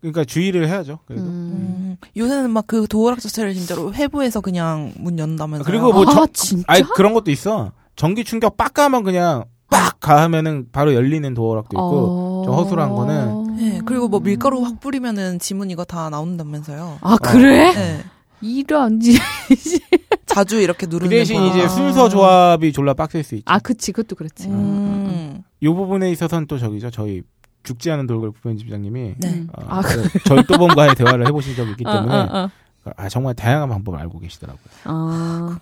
그러니까 주의를 해야죠. 그래도. 음. 음, 요새는 막 그 도어락 자체를 진짜로 회부해서 그냥 문 연다면서요. 그리고 뭐 아, 저- 진짜? 아니 그런 것도 있어. 전기 충격 빡 가면 그냥 빡 가하면은 바로 열리는 도어락도 있고 어. 좀 허술한 거는 네, 그리고 뭐 밀가루 확 뿌리면은 지문 이거 다 나온다면서요. 아 그래? 네. 이런 지. 자주 이렇게 그 누르는 대신 거. 이제 아. 순서 조합이 졸라 빡셀 수 있죠. 아 그치 그것도 그렇지. 음. 요 부분에 있어서는 또 저기죠. 저희 죽지 않은 돌고래 부편집장님이 네. 음. 어, 아, 그 절도범과의 대화를 해보신 적이 있기 때문에 어, 어, 어. 아 정말 다양한 방법을 알고 계시더라고요. 아,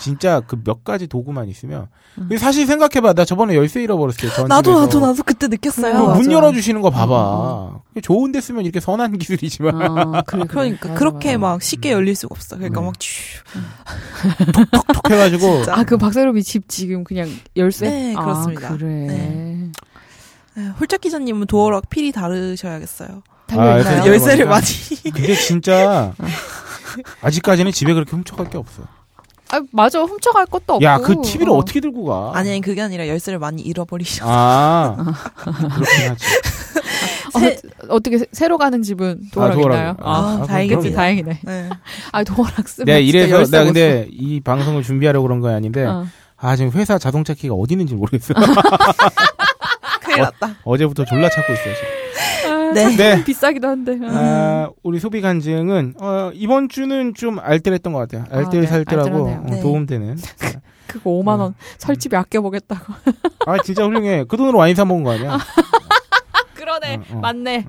진짜 그 몇 가지 도구만 있으면 음. 사실 생각해봐 나 저번에 열쇠 잃어버렸어요. 전 나도 집에서. 나도 나도 그때 느꼈어요. 문 맞아. 열어주시는 거 봐봐. 어, 좋은데 쓰면 이렇게 선한 기술이지만 아, 그래, 그래. 그러니까 맞아, 그렇게 맞아. 막 쉽게 열릴 수가 없어. 그러니까 네. 막 쥐. 톡 해가지고 진짜. 아, 그 박세롬이 집 지금 그냥 열쇠? 네, 그렇습니다. 아, 그래. 네. 에휴, 홀짝 기자님은 도어락 필이 다르셔야겠어요. 아, 열쇠를. 많이. 근데 진짜 아직까지는 집에 그렇게 훔쳐갈 게 없어. 아, 맞아. 훔쳐갈 것도 없고. 야 그 TV를 어. 어. 떻게 들고 가? 아니 그게 아니라 열쇠를 많이 잃어버리셔. 아 그렇긴 하지. 어, 어떻게 새- 새로 가는 집은 도어락 도어락. 있나요? 아, 아, 아, 다행이지. 다행이네. 네. 아, 도어락 쓰면 내가 진짜 이래서 못 근데 이 방송을 준비하려고 그런 건 아닌데 써. 어. 아 지금 회사 자동차 키가 어디 있는지 모르겠어. 큰일 났다. 어 제부터 졸라 찾고 있어요. 지금. 아, 네. 네. 비싸기도 한데. 어. 아, 우리 소비 간증은 어, 이번 주는 좀 알뜰했던 것 같아요. 알뜰살뜰하고 네. 알뜰하네요. 어, 네. 도움되는. 그거 5만 원 설치비 아껴보겠다고. 아 진짜 훌륭해. 그 돈으로 와인 사 먹은 거 아니야? 그러네. 어, 어. 맞네.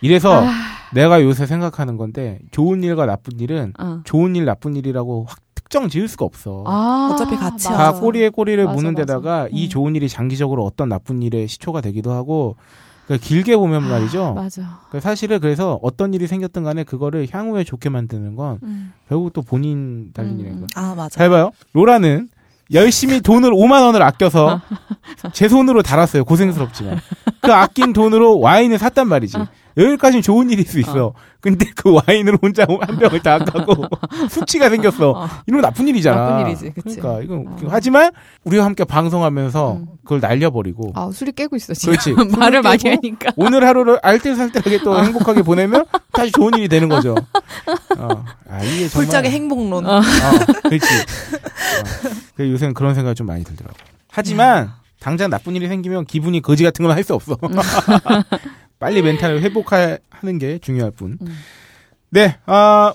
이래서 아. 내가 요새 생각하는 건데 좋은 일과 나쁜 일은 어. 좋은 일 나쁜 일이라고 확 특정 지을 수가 없어. 아, 어차피 같이 다 맞아. 꼬리에 꼬리를 맞아, 무는 맞아. 데다가 이 음. 좋은 일이 장기적으로 어떤 나쁜 일의 시초가 되기도 하고 그러니까 길게 보면 말이죠. 맞아. 그러니까 사실은 그래서 어떤 일이 생겼든 간에 그거를 향후에 좋게 만드는 건 음. 결국 또 본인 달린 일인 음. 거야. 아 맞아. 잘 봐요. 로라는 열심히 돈을 5만 원을 아껴서 제 손으로 달았어요. 고생스럽지만. 그 아낀 돈으로 와인을 샀단 말이지. 여기까지는 좋은 일일 수 있어. 근데 그 와인을 혼자 한 병을 다 까고 수치가 생겼어. 어. 이러면 나쁜 일이잖아. 나쁜 일이지, 그치. 그러니까 이건 어. 하지만 우리가 함께 방송하면서 음. 그걸 날려버리고 아, 술이 깨고 있어, 지금. 그렇지. 말을 많이 하니까. 오늘 하루를 알뜰살뜰하게 또 행복하게 보내면 다시 좋은 일이 되는 거죠. 어. 아, 이게 정말 홀짝의 행복론. 어. 어, 그렇지. 어. 그 요새는 그런 생각이 좀 많이 들더라고. 하지만 당장 나쁜 일이 생기면 기분이 거지 같은 건 할 수 없어. 빨리 멘탈을 회복하는 게 중요할 뿐. 음. 네, 아,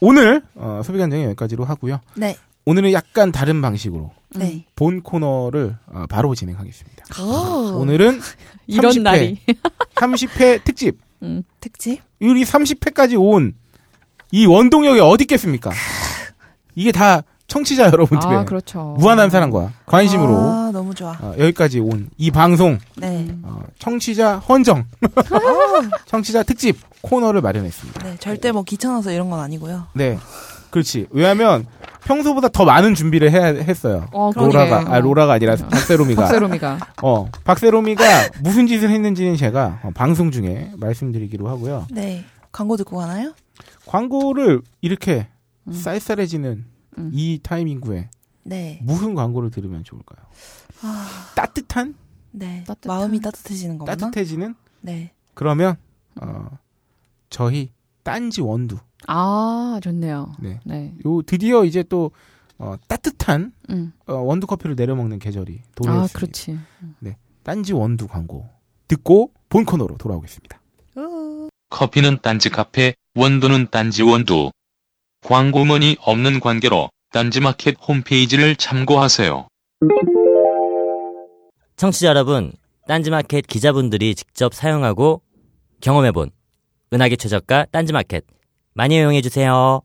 오늘 어, 소비관장이 여기까지로 하고요. 네. 오늘은 약간 다른 방식으로 네. 본 코너를 어, 바로 진행하겠습니다. 오. 오늘은 이런 30회. 날이. 30회 특집. 음. 특집. 우리 30회까지 온 이 원동력이 어디 있겠습니까? 이게 다 청취자 여러분들의 아, 그렇죠. 무한한 사랑과 관심으로 아 너무 좋아. 어, 여기까지 온 이 방송 네. 어, 청취자 헌정 청취자 특집 코너를 마련했습니다. 네. 절대 뭐 귀찮아서 이런 건 아니고요. 네, 그렇지. 왜냐하면 평소보다 더 많은 준비를 해야 했어요. 어, 로라가. 아 로라가 아니라 어. 박세롬이가 박세롬이가. 어 박세롬이가 무슨 짓을 했는지는 제가 어, 방송 중에 말씀드리기로 하고요. 네. 광고 듣고 가나요? 광고를 이렇게 음. 쌀쌀해지는 음. 이 타이밍구에 네. 무슨 광고를 들으면 좋을까요? 아, 따뜻한 네. 따뜻한- 마음이 따뜻해지는 거구나. 따뜻해지는 네. 그러면 어 저희 딴지 원두 아, 좋네요. 네. 네. 요 드디어 이제 또 어, 따뜻한 음. 어, 원두 커피를 내려 먹는 계절이 아, 도래했습니다. 그렇지. 딴지 원두 광고 듣고 본 코너로 돌아오겠습니다. 커피는 딴지 카페, 원두는 딴지 원두. 광고문이 없는 관계로 딴지마켓 홈페이지를 참고하세요. 청취자 여러분, 딴지마켓 기자분들이 직접 사용하고 경험해본 은하계 최저가 딴지마켓 많이 이용해주세요.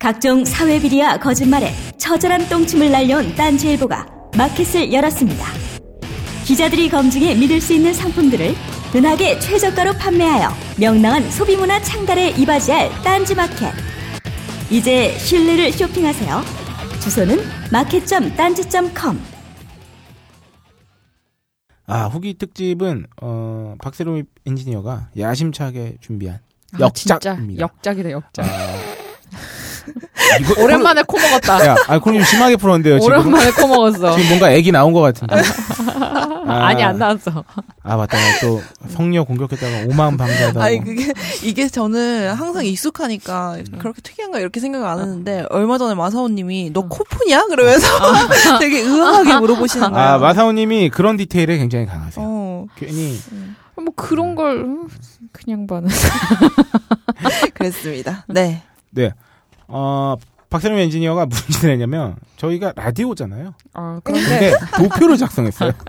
각종 사회 비리와 거짓말에 처절한 똥침을 날려온 딴지일보가 마켓을 열었습니다. 기자들이 검증해 믿을 수 있는 상품들을 은하계 최저가로 판매하여 명랑한 소비문화 창달에 이바지할 딴지마켓. 이제 신뢰를 쇼핑하세요. 주소는 마켓.딴지.com 아 후기 특집은 어, 박세롬 엔지니어가 야심차게 준비한 아, 역작입니다. 역작이다, 역작. 아, 이거 오랜만에 코 먹었다. 야, 아, 그럼 좀 심하게 풀었는데요, 지금. 오랜만에 코 먹었어. 지금 뭔가 애기 나온 것 같은데. 아, 니안 나왔어. 아, 맞다. 또 성녀 공격했다가 오만 방자다. 아니 그게 이게 저는 항상 익숙하니까 그렇게 특이한가 이렇게 생각을 안 했는데 얼마 전에 마사오님이 너 코프냐 그러면서 되게 의아하게 물어보시는 거예요. 아, 마사오님이 그런 디테일에 굉장히 강하세요. 어 괜히 뭐 그런 걸 음, 그냥 봐는. 그랬습니다. 네. 네. 어, 박세롬 엔지니어가 무슨 짓을 했냐면 저희가 라디오잖아요. 아, 그런데 도표를 작성했어요.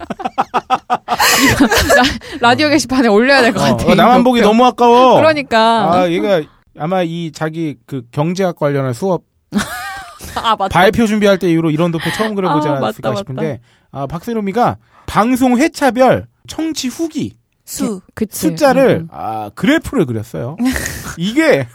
라 디오 게시판에 올려야 될것 어, 같아. 어, 나만 보기 너무 아까워. 그러니까. 아, 얘가 아마 이 자기 그 경제학 관련한 수업 아, 맞다. 발표 준비할 때 이후로 이런 도표 처음 그려보지 아, 않았을까 맞다, 싶은데 아, 박세롬이가 방송 회차별 청취 후기 수. 그치. 숫자를 음, 아, 그래프를 그렸어요. 이게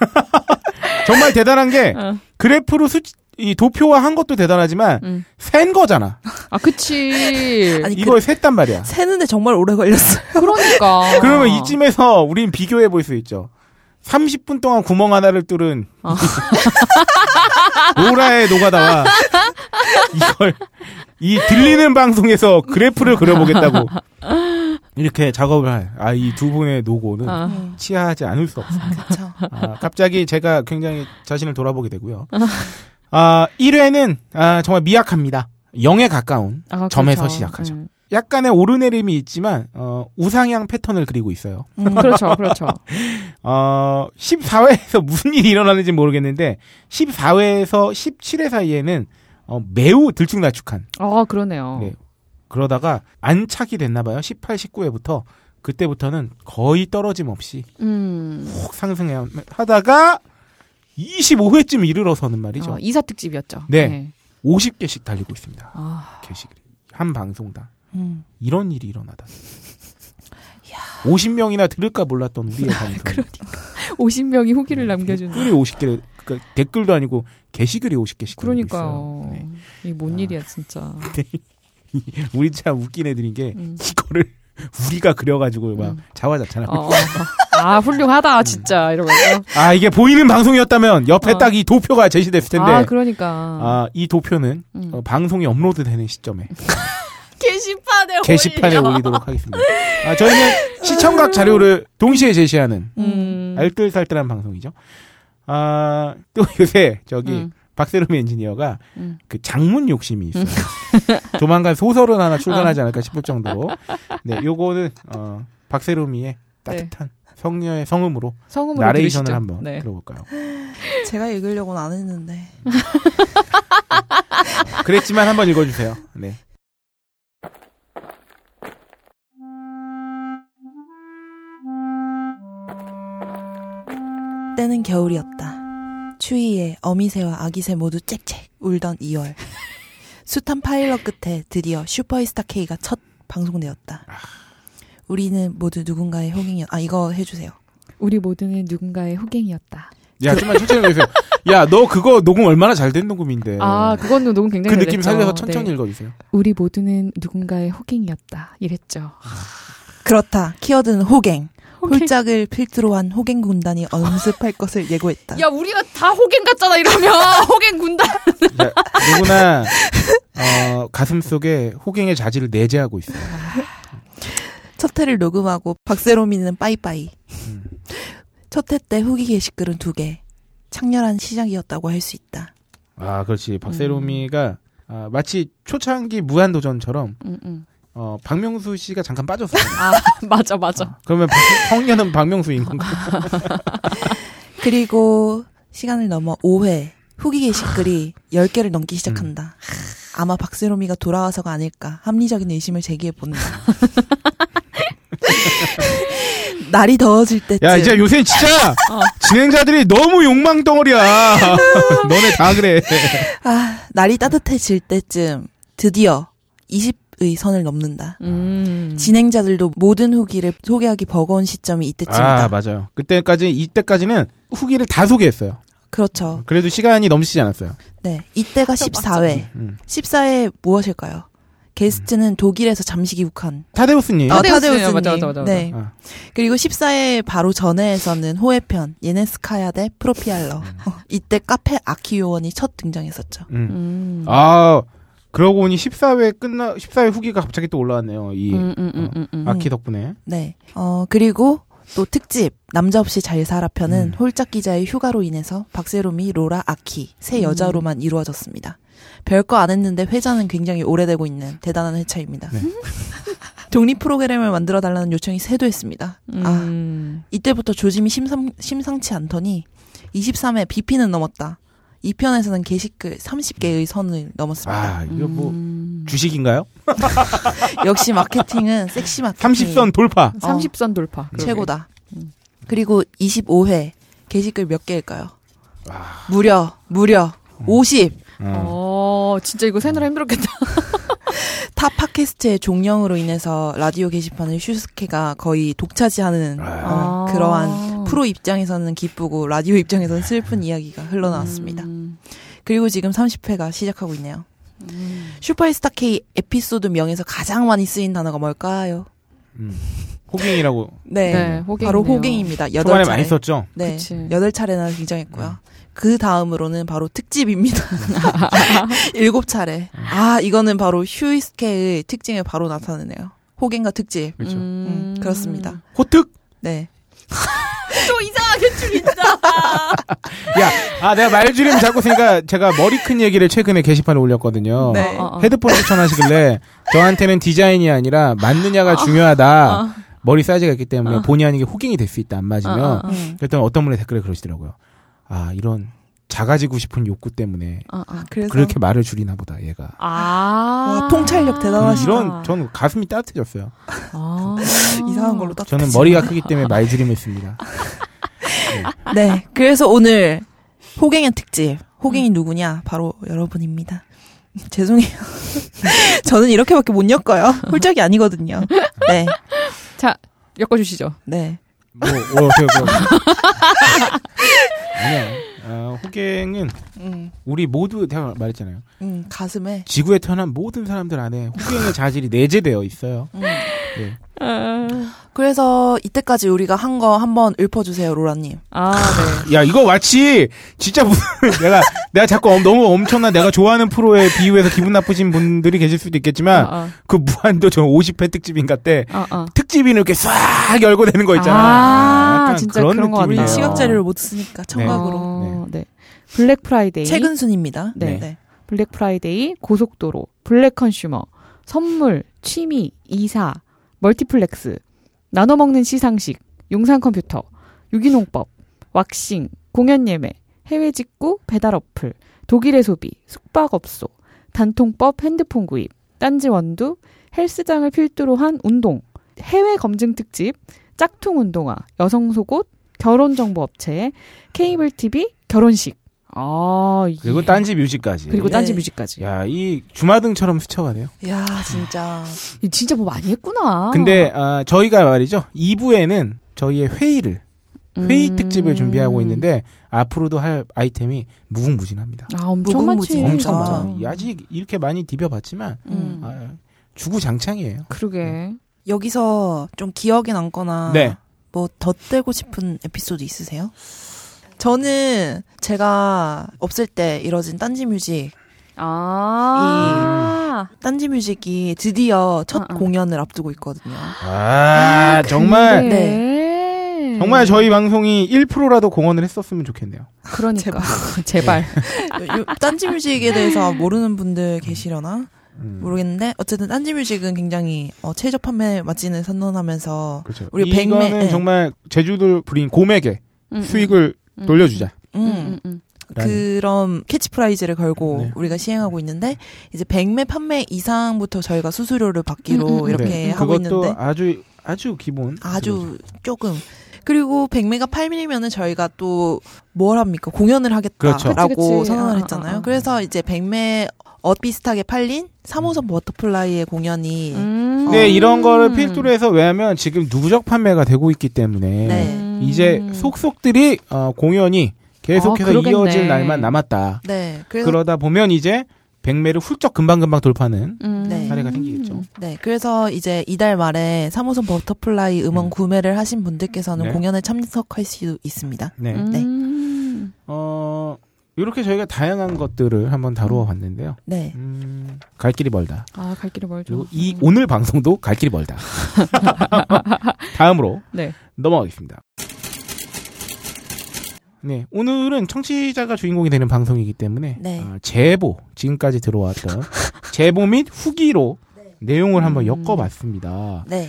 정말 대단한 게 어. 그래프로 수, 이 도표화 한 것도 대단하지만 음. 센 거잖아. 아, 그치. 아니 이걸 셌단 말이야. 세는데 정말 오래 걸렸어요. 그러니까. 그러면 이쯤에서 우린 비교해 볼 수 있죠. 30분 동안 구멍 하나를 뚫은 어. 로라의 노가다와 이걸 이 들리는 방송에서 그래프를 그려보겠다고 이렇게 작업을 할. 아, 이 두 분의 노고는 아. 음, 치하하지 않을 수 없습니다. 그렇죠. 아, 갑자기 제가 굉장히 자신을 돌아보게 되고요. 아, 1회는 아, 정말 미약합니다. 0에 가까운 아, 점에서 그렇죠. 시작하죠. 음. 약간의 오르내림이 있지만 어, 우상향 패턴을 그리고 있어요. 음, 그렇죠, 그렇죠. 어, 14회에서 무슨 일이 일어나는지 모르겠는데 14회에서 17회 사이에는 어, 매우 들쭉날쭉한 아, 그러네요. 네. 그러다가 안착이 됐나 봐요. 18, 19회부터 그때부터는 거의 떨어짐 없이 음. 훅 상승해 하다가 25회쯤 이르러서는 말이죠. 어, 이사 특집이었죠. 네. 50개씩 달리고 있습니다. 아, 게시글이 한 방송당 음. 이런 일이 일어나다. 50명이나 들을까 몰랐던 우리의 방송. 그러니까. 50명이 후기를 남겨주는. 댓글이 50개, 그러니까 댓글도 아니고 게시글이 50개씩. 그러니까요. 네. 이게 뭔 아. 일이야, 진짜. 우리 참 웃긴 애들인 게 음. 이거를 우리가 그려가지고 막 음. 자화자찬하고. 어, 어. 아, 훌륭하다, 진짜. 이러면서. 아 이게 보이는 방송이었다면 옆에 어. 딱이 도표가 제시됐을 텐데. 아, 그러니까. 아, 이 도표는 음. 어, 방송이 업로드되는 시점에 게시판에 게시판에 올리도록 하겠습니다. 아, 저희는 시청각 자료를 동시에 제시하는 음. 알뜰살뜰한 방송이죠. 아, 또 요새 저기 음. 박세롬 엔지니어가 음. 그 장문 욕심이 있어요. 조만간 소설은 하나 출간하지 않을까 싶을 정도로. 네, 요거는 어, 박세롬이의 따뜻한 성녀의 성음으로 성음으로 나레이션을 들으시죠. 한번 네. 들어볼까요? 제가 읽으려고는 안 했는데. 그랬지만 한번 읽어주세요. 네. 때는 겨울이었다. 추위에 어미새와 아기새 모두 짹짹 울던 2월. 숱한 파일럿 끝에 드디어 슈퍼스타 K가 첫 방송되었다. 우리는 모두 누군가의 호갱이었. 아 이거 해주세요. 우리 모두는 누군가의 호갱이었다. 야, 좀만 천천히 읽어주세요. 야, 너 그거 녹음 얼마나 잘 된 녹음인데. 아, 그건 녹음 그 굉장히 느낌 잘했죠. 살려서 천천히 네. 읽어주세요. 우리 모두는 누군가의 호갱이었다. 이랬죠. 그렇다. 키워드는 호갱. 홀짝을 필두로 한 호갱 군단이 엄습할 것을 예고했다. 야, 우리가 다 호갱 같잖아, 이러면. 호갱 군단. 자, 누구나 어, 가슴 속에 호갱의 자질을 내재하고 있어요. 첫 회를 녹음하고 박세롬이는 빠이빠이. 음. 첫회 때 후기 게시글은 두 개. 창렬한 시작이었다고 할 수 있다. 아, 그렇지. 박세롬이가 아, 마치 초창기 무한도전처럼 음, 음. 어, 박명수 씨가 잠깐 빠졌어요. 아, 맞아, 맞아. 그러면 박, 성녀는 박명수인 건가? 그리고 시간을 넘어 5회 후기 게시글이 10개를 넘기 시작한다. 아마 박세롬이가 돌아와서가 아닐까 합리적인 의심을 제기해 본다. 날이 더워질 때쯤 야, 이제 요새 진짜 어. 진행자들이 너무 욕망 덩어리야. 너네 다 그래. 아, 날이 따뜻해질 때쯤 드디어 20 의 선을 넘는다. 음. 진행자들도 모든 후기를 소개하기 버거운 시점이 이때쯤이다. 아, 맞아요. 그때까지 이때까지는 후기를 다 소개했어요. 그렇죠. 그래도 시간이 넘치지 않았어요. 네. 이때가 14회. 음. 14회 무엇일까요? 게스트는 독일에서 잠시 귀국한 타데우스님. 아. 타데우스님. 맞아, 맞아, 맞아, 맞아. 네. 아. 그리고 14회 바로 전회에서는 호해편 에네스 카야 대 프로피알러. 이때 카페 아키 요원이 첫 등장했었죠. 음. 음. 아, 그러고 보니 14회 끝나 14회 후기가 갑자기 또 올라왔네요. 이 음, 음, 음, 음, 음. 아키 덕분에. 네. 어, 그리고 또 특집 남자 없이 잘 살아 편은 음. 홀짝 기자의 휴가로 인해서 박세롬이 로라 아키 세 음. 여자로만 이루어졌습니다. 별거 안 했는데 회자는 굉장히 오래되고 있는 대단한 회차입니다. 네. 독립 프로그램을 만들어 달라는 요청이 세도했습니다. 아, 음. 이때부터 조짐이 심상, 심상치 않더니 23회 BP는 넘었다. 2편에서는 게시글 30개의 선을 넘었습니다. 아, 이거 뭐 음. 주식인가요? 역시 마케팅은 섹시 마케팅 30선 돌파. 30선 돌파. 그러게. 최고다. 음. 그리고 25회 게시글 몇 개일까요? 와. 무려 무려 50. 어. 어, 진짜 이거 세느라 힘들었겠다. 타 팟캐스트의 종영으로 인해서 라디오 게시판을 슈스케가 거의 독차지하는 어, 아. 그러한 프로 입장에서는 기쁘고 라디오 입장에서는 슬픈 이야기가 흘러나왔습니다. 음. 그리고 지금 30회가 시작하고 있네요. 음. 슈퍼스타 K 에피소드 명에서 가장 많이 쓰인 단어가 뭘까요? 음. 호갱이라고 네, 네, 호갱이네요. 바로 호갱입니다. 여덟 초반에 차례. 많이 썼죠. 네. 여덟 차례나 등장했고요. 그 다음으로는 바로 특집입니다. 일곱 차례. 아, 이거는 바로 휴이스케의 특징을 바로 나타내네요. 호갱과 특집. 그렇죠. 음, 그렇습니다. 호특. 네. 또 이상하게 줄인다. 야, 아 내가 말줄임 잡고 있으니까 제가 머리 큰 얘기를 최근에 게시판에 올렸거든요. 네. 어, 어. 헤드폰 추천하시길래 저한테는 디자인이 아니라 맞느냐가 중요하다. 머리 사이즈가 있기 때문에 본의 아니게 호갱이 될 수 있다 안 맞으면 어, 어, 어. 음. 그랬더니 어떤 분이 댓글에 그러시더라고요. 아 이런 작아지고 싶은 욕구 때문에 어, 어. 그래서 그렇게 말을 줄이나 보다 얘가. 아. 와, 통찰력 대단하시다. 이런 저는 가슴이 따뜻해졌어요. 아. 이상한 걸로 딱. 저는 머리가 크기 때문에 말 줄임을 씁니다. 네. 그래서 오늘 호갱의 특집. 호갱이 누구냐? 바로 여러분입니다. 죄송해요. 저는 이렇게밖에 못 엮어요. 홀짝이 아니거든요. 네. 자, 엮어주시죠. 네. 뭐, 뭐 어떻게 그럼? 아니야. 어, 호갱은 음, 우리 모두 제가 말했잖아요. 음, 가슴에. 지구에 태어난 모든 사람들 안에 호갱의 자질이 내재되어 있어요. 음. 네. 그래서 이때까지 우리가 한 거 한번 읊어주세요, 로라님. 아, 네. 야 이거 마치 진짜 무슨 내가 내가 자꾸 엄- 너무 엄청난 내가 좋아하는 프로에 비유해서 기분 나쁘신 분들이 계실 수도 있겠지만 어, 그 무한도 저 50회 특집인가 때 어, 어. 특집인을 이렇게 싹 열고 되는 거 있잖아. 아, 약간 진짜 그런 그런. 우리 같아요. 시각 자료를 못 쓰니까 청각으로. 어, 네. 블랙 프라이데이. 최근 순입니다. 네. 네. 블랙 프라이데이, 고속도로, 블랙 컨슈머, 선물, 취미, 이사, 멀티플렉스, 나눠 먹는 시상식, 용산 컴퓨터, 유기농법, 왁싱, 공연 예매, 해외 직구, 배달 어플, 독일의 소비, 숙박업소, 단통법, 핸드폰 구입, 딴지 원두, 헬스장을 필두로 한 운동, 해외 검증 특집, 짝퉁 운동화, 여성 속옷, 결혼 정보 업체, 케이블 TV, 결혼식. 아, 이게- 그리고 딴지 뮤직까지. 그리고 네. 딴지 뮤직까지. 야, 이 주마등처럼 스쳐가네요. 야, 진짜. 이 진짜 뭐 많이 했구나. 근데 아, 저희가 말이죠. 2부에는 저희의 회의를 회의 음. 특집을 준비하고 있는데 앞으로도 할 아이템이 무궁무진합니다. 아, 엄청 무궁무진. 많지. 엄청. 많아. 아직 이렇게 많이 디벼봤지만 음. 아, 주구장창이에요. 그러게. 여기서 좀 기억에 남거나 네. 뭐 덧대고 싶은 에피소드 있으세요? 저는 제가 없을 때 이뤄진 딴지 뮤직, 아. 딴지 뮤직이 드디어 첫 어, 어. 공연을 앞두고 있거든요. 아, 정말 네. 정말 저희 방송이 1%라도 공헌을 했었으면 좋겠네요. 그러니까 제발. 요- 딴지 뮤직에 대해서 모르는 분들 계시려나? 음, 모르겠는데 어쨌든 딴지 뮤직은 굉장히 어, 최저 판매 마진을 선언하면서 그렇죠. 우리 이거는 백매- 네. 정말 제주들 부린 곰에게 음, 수익을 음. 돌려주자. 음, 음, 음, 음. 그런 캐치프레이즈를 걸고 네. 우리가 시행하고 있는데 이제 100매 판매 이상부터 저희가 수수료를 받기로 음, 음, 음. 이렇게 네. 하고 그것도 있는데 아주 아주 기본. 아주 조금 그리고 100매가 팔리면은 저희가 또 뭘 합니까 공연을 그렇죠. 하겠다라고 그치. 선언을 아, 아, 했잖아요. 아. 그래서 이제 100매 어 비슷하게 팔린 3호선 버터플라이의 공연이 음. 네, 이런 거를 필두로 해서 왜냐하면 지금 누적 판매가 되고 있기 때문에 네. 음. 이제 속속들이 어, 공연이 계속해서 아, 그러겠네. 이어질 날만 남았다. 네 그래서 그러다 보면 이제 100매를 훌쩍 금방금방 돌파하는 음. 네. 사례가 생기겠죠. 네, 그래서 이제 이달 말에 3호선 버터플라이 음원 음. 구매를 하신 분들께서는 네. 공연에 참석할 수 있습니다. 네. 음. 어, 이렇게 저희가 다양한 것들을 한번 다루어 봤는데요. 네. 음, 갈 길이 멀다. 아, 갈 길이 멀죠. 그리고 이 음. 오늘 방송도 갈 길이 멀다. 다음으로 네. 넘어가겠습니다. 네, 오늘은 청취자가 주인공이 되는 방송이기 때문에 네. 아, 제보 지금까지 들어왔던 제보 및 후기로 내용을 한번 음. 엮어봤습니다. 네.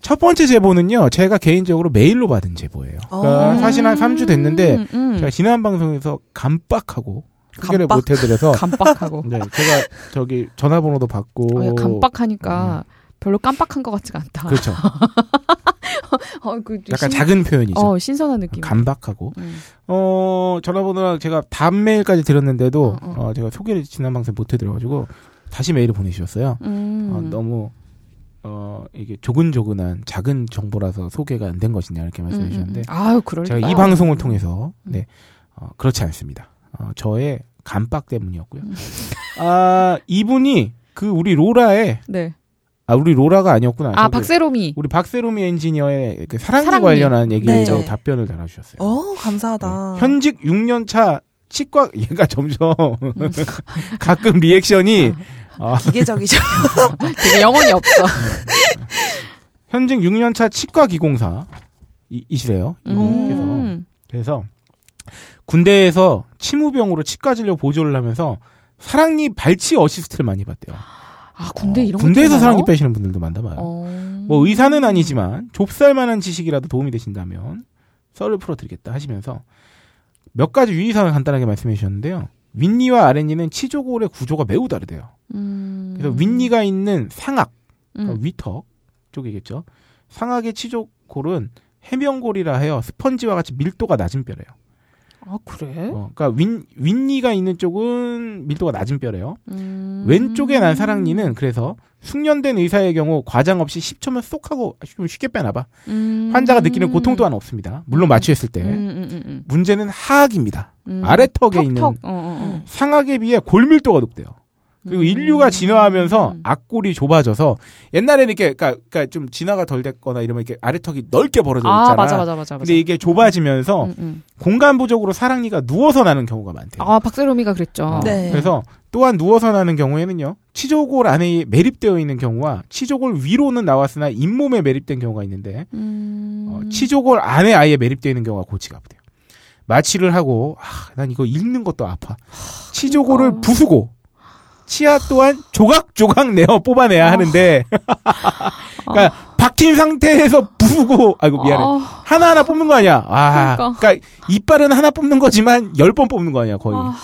첫 번째 제보는요, 제가 개인적으로 메일로 받은 제보예요. 그러니까 어. 사실 한 3주 됐는데 음, 음. 제가 지난 방송에서 감빡하고 소개를 감빡? 못 해드려서 감빡하고. 네, 제가 저기 전화번호도 받고 어, 감빡하니까 별로 깜빡한 것 같지가 않다. 그렇죠. 어, 그 약간 신- 작은 표현이죠. 어, 신선한 느낌. 감박하고 음. 어 전화번호랑 제가 답 메일까지 드렸는데도 어, 어. 어, 제가 소개를 지난 방송에 못 해드려가지고 다시 메일을 보내주셨어요. 음. 어, 너무 어 이게 조근조근한 작은 정보라서 소개가 안 된 것이냐 이렇게 말씀해 음, 음, 주셨는데 음. 아유, 그럴 제가. 이 방송을 통해서 음. 네 어, 그렇지 않습니다. 어, 저의 감박 때문이었고요. 음. 아 이분이 그 우리 로라의 네. 아 우리 로라가 아니었구나. 아, 박세롬이. 우리 박세롬이 엔지니어의 그 사랑니 사랑니. 관련한 얘기에 네. 답변을 달아주셨어요. 어, 감사하다. 네. 현직 6년 차 치과 얘가 점점 음. 가끔 리액션이 아, 기계적이죠. 되게 영혼이 없어. 현직 6년 차 치과 기공사 이, 이시래요. 이분께서 음. 그래서 군대에서 치무병으로 치과 진료 보조를 하면서 사랑니 발치 어시스트를 많이 봤대요. 아, 군대 이런 거 군대에서? 사랑니 빼시는 분들도 많나 봐요. 어. 뭐 의사는 아니지만 좁쌀만한 지식이라도 도움이 되신다면 썰을 풀어드리겠다 하시면서 몇 가지 유의사항을 간단하게 말씀해 주셨는데요. 윗니와 아랫니는 치조골의 구조가 매우 다르대요. 음. 그래서 윗니가 있는 상악, 음. 그러니까 위턱 쪽이겠죠. 상악의 치조골은 해명골이라 해요. 스펀지와 같이 밀도가 낮은 뼈래요. 아, 그래? 어, 그러니까 윗, 윗니가 있는 쪽은 밀도가 낮은 뼈래요. 음. 왼쪽에 난 사랑니는 그래서 숙련된 의사의 경우 과장 없이 10초면 쏙 하고 좀 쉽게 빼나봐. 음. 환자가 느끼는 고통 또한 없습니다. 물론 음. 마취했을 때. 음, 음, 음, 음. 문제는 하악입니다. 음. 아래턱에 턱, 있는 턱. 어, 어, 어. 상악에 비해 골밀도가 높대요. 그리고 음. 인류가 진화하면서 음. 앞골이 좁아져서 옛날에는 이렇게 그러니까, 그러니까 좀 진화가 덜 됐거나 이러면 이렇게 아래턱이 넓게 벌어져 있잖아. 아, 맞아, 맞아, 맞아. 맞아. 근데 이게 좁아지면서 음, 음. 공간 부족으로 사랑니가 누워서 나는 경우가 많대요. 아, 박세롬이가 그랬죠. 어, 네. 그래서 또한 누워서 나는 경우에는요. 치조골 안에 매립되어 있는 경우와 치조골 위로는 나왔으나 잇몸에 매립된 경우가 있는데 음. 어, 치조골 안에 아예 매립되어 있는 경우가 고치가 아프대요. 마취를 하고 아, 난 이거 읽는 것도 아파. 치조골을 그러니까. 부수고 치아 또한 조각조각 내어 뽑아내야 아. 하는데 그러니까 박힌 상태에서 부수고 아이고 미안해. 아, 하나하나 뽑는 거 아니야. 아, 그러니까. 그러니까 이빨은 하나 뽑는 거지만 열 번 뽑는 거 아니야, 거의. 아,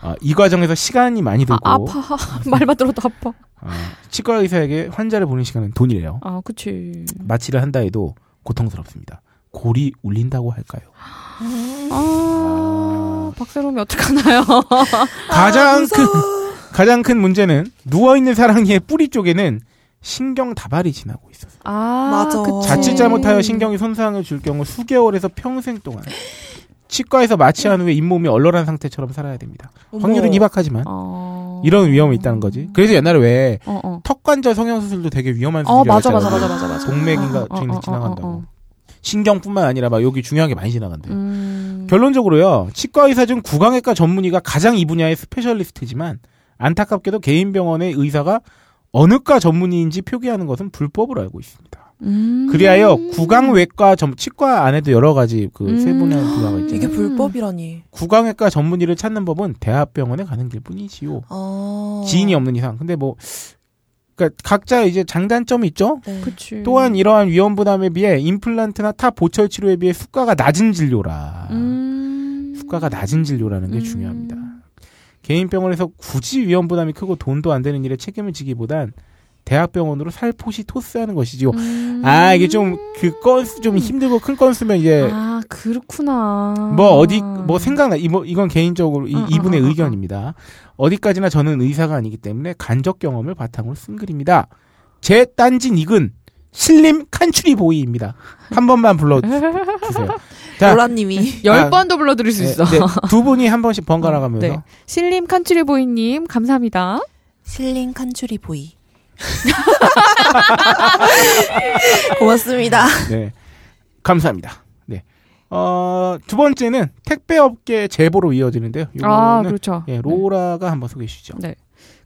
아, 이 과정에서 시간이 많이 들고 아, 아파. 말만 들어도 아파. 아, 치과 의사에게 환자를 보는 시간은 돈이래요. 아, 그치. 마취를 한다 해도 고통스럽습니다. 골이 울린다고 할까요? 아, 박세롬이 어떡하나요? 가장 큰 가장 큰 문제는 누워 있는 사랑니의 뿌리 쪽에는 신경 다발이 지나고 있어서 아, 맞아. 그치. 자칫 잘못하여 신경이 손상을 줄 경우 수개월에서 평생 동안 치과에서 마취한 후에 잇몸이 얼얼한 상태처럼 살아야 됩니다. 확률은 어머. 희박하지만 어... 이런 위험이 있다는 거지. 그래서 옛날에 왜 어, 어. 턱관절 성형 수술도 되게 위험한 어, 수술이라고 맞아, 맞아. 맞아, 맞아, 맞아. 동맥인가 어, 어, 지- 어, 어, 지나간다고. 어, 어. 신경뿐만 아니라 막 여기 중요한 게 많이 지나간대요. 음... 결론적으로요. 치과 의사 중 구강외과 전문의가 가장 이 분야의 스페셜리스트지만 안타깝게도 개인 병원의 의사가 어느 과 전문의인지 표기하는 것은 불법으로 알고 있습니다. 음... 그리하여 구강외과 전 치과 안에도 여러 가지 그세 음. 분야가 있잖아요. 이게 음. 불법이라니. 구강외과 전문의를 찾는 법은 대학병원에 가는 길뿐이지요. 어. 지인이 없는 이상. 근데 뭐 그러니까 각자 이제 장단점이 있죠. 네. 그치. 또한 이러한 위험 부담에 비해 임플란트나 타 보철 치료에 비해 수가가 낮은 진료라. 음... 수가가 낮은 진료라는 게 음. 중요합니다. 개인 병원에서 굳이 위험 부담이 크고 돈도 안 되는 일에 책임을 지기보단 대학병원으로 살포시 토스하는 것이지요. 음... 아 이게 좀 그 건수 좀 힘들고 큰 건수면 이제 아, 그렇구나. 뭐 어디 뭐 생각나 이뭐 이건 개인적으로 이, 어, 어, 이분의 어, 어, 의견입니다. 어디까지나 저는 의사가 아니기 때문에 간접 경험을 바탕으로 쓴 글입니다. 제 딴지 닉은 신림 칸츄리 보이입니다. 한 번만 불러주세요. 자, 로라님이 열 아, 번도 불러드릴 수 네, 있어. 네, 두 분이 한 번씩 번갈아 가면서 네. 신림 칸츄리 보이님 감사합니다. 실링 칸츄리 보이. 고맙습니다. 네. 감사합니다. 네. 어, 두 번째는 택배 업계 제보로 이어지는데요. 아 요거는 그렇죠. 예, 로라가 한번 소개해 주시죠. 네.